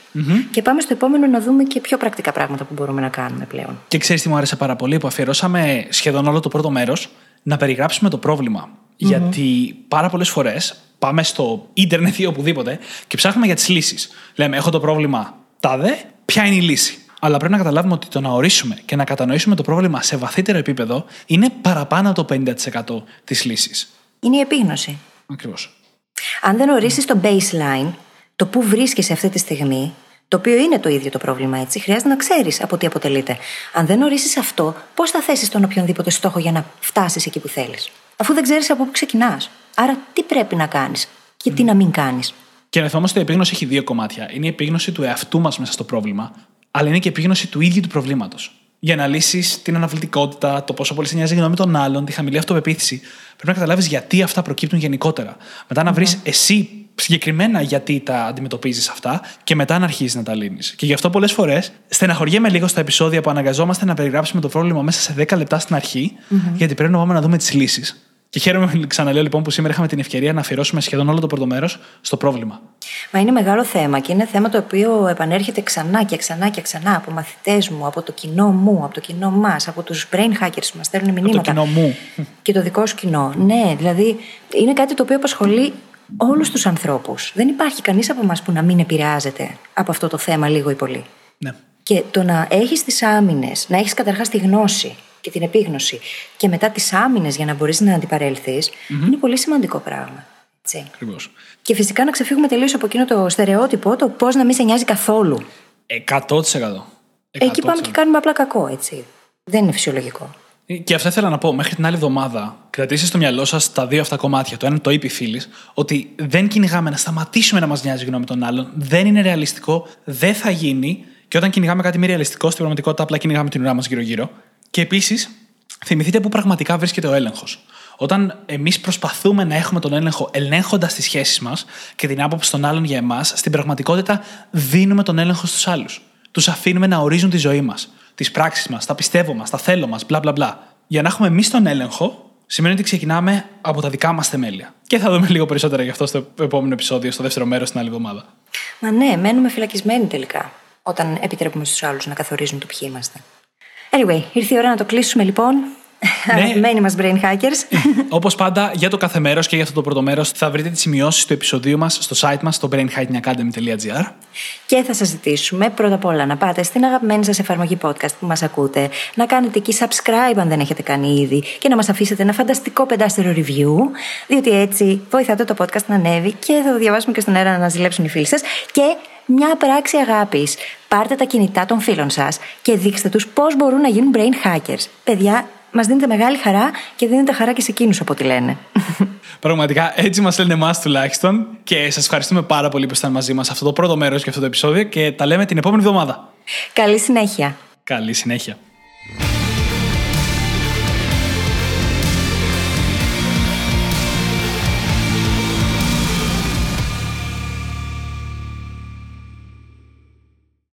και πάμε στο επόμενο να δούμε και πιο πρακτικά πράγματα που μπορούμε να κάνουμε πλέον. Και ξέρεις τι μου άρεσε πάρα πολύ, που αφιερώσαμε σχεδόν όλο το πρώτο μέρος να περιγράψουμε το προβλημα Γιατί πάρα πολλές φορές πάμε στο ίντερνετ ή οπουδήποτε και ψάχνουμε για τις λύσεις. Λέμε, έχω το πρόβλημα τάδε, ποια είναι η λύση. Αλλά πρέπει να καταλάβουμε ότι το να ορίσουμε και να κατανοήσουμε το πρόβλημα σε βαθύτερο επίπεδο είναι παραπάνω από το 50% της λύσης. Είναι η επίγνωση. Ακριβώς. Αν δεν ορίσεις το baseline, το που βρίσκεσαι αυτή τη στιγμή, το οποίο είναι το ίδιο το πρόβλημα, έτσι, χρειάζεται να ξέρεις από τι αποτελείται. Αν δεν ορίσεις αυτό, πώς θα θέσεις τον οποιονδήποτε στόχο για να φτάσεις εκεί που θέλεις; Αφού δεν ξέρεις από πού ξεκινάς. Άρα, τι πρέπει να κάνεις και τι να μην κάνεις; Και να θυμόμαστε ότι η επίγνωση έχει δύο κομμάτια. Είναι η επίγνωση του εαυτού μας μέσα στο πρόβλημα, αλλά είναι και η επίγνωση του ίδιου του προβλήματος. Για να λύσεις την αναβλητικότητα, το πόσο πολύ σε νοιάζει η γνώμη των άλλων, τη χαμηλή αυτοπεποίθηση, πρέπει να καταλάβεις γιατί αυτά προκύπτουν γενικότερα. Μετά να βρεις εσύ συγκεκριμένα γιατί τα αντιμετωπίζεις αυτά και μετά να αρχίσεις να τα λύνεις. Και γι' αυτό πολλές φορές στεναχωριέμαι λίγο στα επεισόδια που αναγκαζόμαστε να περιγράψουμε το πρόβλημα μέσα σε 10 λεπτά στην αρχη γιατί πρέπει να πάμε να δούμε τις λύσεις. Και χαίρομαι, ξαναλέω λοιπόν, που σήμερα είχαμε την ευκαιρία να αφιερώσουμε σχεδόν όλο το πρώτο μέρος στο πρόβλημα. Μα είναι μεγάλο θέμα και είναι θέμα το οποίο επανέρχεται ξανά και ξανά και ξανά από μαθητές μου, από το κοινό μου, από το κοινό μας, από τους brain hackers που μας στέλνουν Το μηνύματα. κοινό μου. Και το δικό σου κοινό. Ναι, δηλαδή είναι κάτι το οποίο απασχολεί όλους τους ανθρώπους. Δεν υπάρχει κανείς από εμάς που να μην επηρεάζεται από αυτό το θέμα λίγο ή πολύ. Ναι. Και το να έχεις τις άμυνες, να έχεις καταρχάς τη γνώση και την επίγνωση και μετά τις άμυνες για να μπορείς να αντιπαρέλθεις, είναι πολύ σημαντικό πράγμα. Έτσι. Ακριβώς. Και φυσικά να ξεφύγουμε τελείως από εκείνο το στερεότυπο, το πώς να μην σε νοιάζει καθόλου. 100%. Εκεί πάμε και κάνουμε απλά κακό, έτσι. Δεν είναι φυσιολογικό. Και αυτό ήθελα να πω. Μέχρι την άλλη εβδομάδα, κρατήστε στο μυαλό σας τα δύο αυτά κομμάτια. Το ένα το είπε η φίλης, ότι δεν κυνηγάμε να σταματήσουμε να μας νοιάζει η γνώμη των άλλων. Δεν είναι ρεαλιστικό, δεν θα γίνει. Και όταν κυνηγάμε κάτι μη ρεαλιστικό, στην πραγματικότητα απλά κυνηγάμε την ουρά μας γύρω-γύρω. Και επίσης, θυμηθείτε πού πραγματικά βρίσκεται ο έλεγχος. Όταν εμείς προσπαθούμε να έχουμε τον έλεγχο ελέγχοντας τις σχέσεις μας και την άποψη των άλλων για εμάς, στην πραγματικότητα δίνουμε τον έλεγχο στους άλλους. Τους αφήνουμε να ορίζουν τη ζωή μας, τι πράξει μας, τα πιστεύω μας, τα θέλω μας, μπλα μπλα μπλα. Για να έχουμε εμείς τον έλεγχο, σημαίνει ότι ξεκινάμε από τα δικά μας θεμέλια. Και θα δούμε λίγο περισσότερα γι' αυτό στο επόμενο επεισόδιο, στο δεύτερο μέρος την άλλη εβδομάδα. Μα ναι, μένουμε φυλακισμένοι τελικά. Όταν επιτρέπουμε στους άλλους να καθορίζουν το ποιοι είμαστε. Anyway, ήρθε η ώρα να το κλείσουμε λοιπόν. Αγαπημένοι μας brain hackers. Όπως πάντα, για το κάθε μέρος και για αυτό το πρώτο μέρος θα βρείτε τις σημειώσεις του επεισοδίου μας στο site μας, στο brainhackingacademy.gr. Και θα σας ζητήσουμε πρώτα απ' όλα να πάτε στην αγαπημένη σας εφαρμογή podcast που μας ακούτε, να κάνετε εκεί subscribe αν δεν έχετε κάνει ήδη και να μας αφήσετε ένα φανταστικό πεντάστερο review, διότι έτσι βοηθάτε το podcast να ανέβει και θα το διαβάσουμε και στον αέρα να ζηλέψουν οι φίλοι σας. Και μια πράξη αγάπης. Πάρτε τα κινητά των φίλων σας και δείξτε τους πώς μπορούν να γίνουν brain hackers. Παιδιά, μας δίνετε μεγάλη χαρά και δίνετε χαρά και σε εκείνους από ό,τι λένε. Πραγματικά έτσι μας λένε εμάς τουλάχιστον. Και σας ευχαριστούμε πάρα πολύ που ήσασταν μαζί μας αυτό το πρώτο μέρος και αυτό το επεισόδιο. Και τα λέμε την επόμενη εβδομάδα. Καλή συνέχεια. Καλή συνέχεια.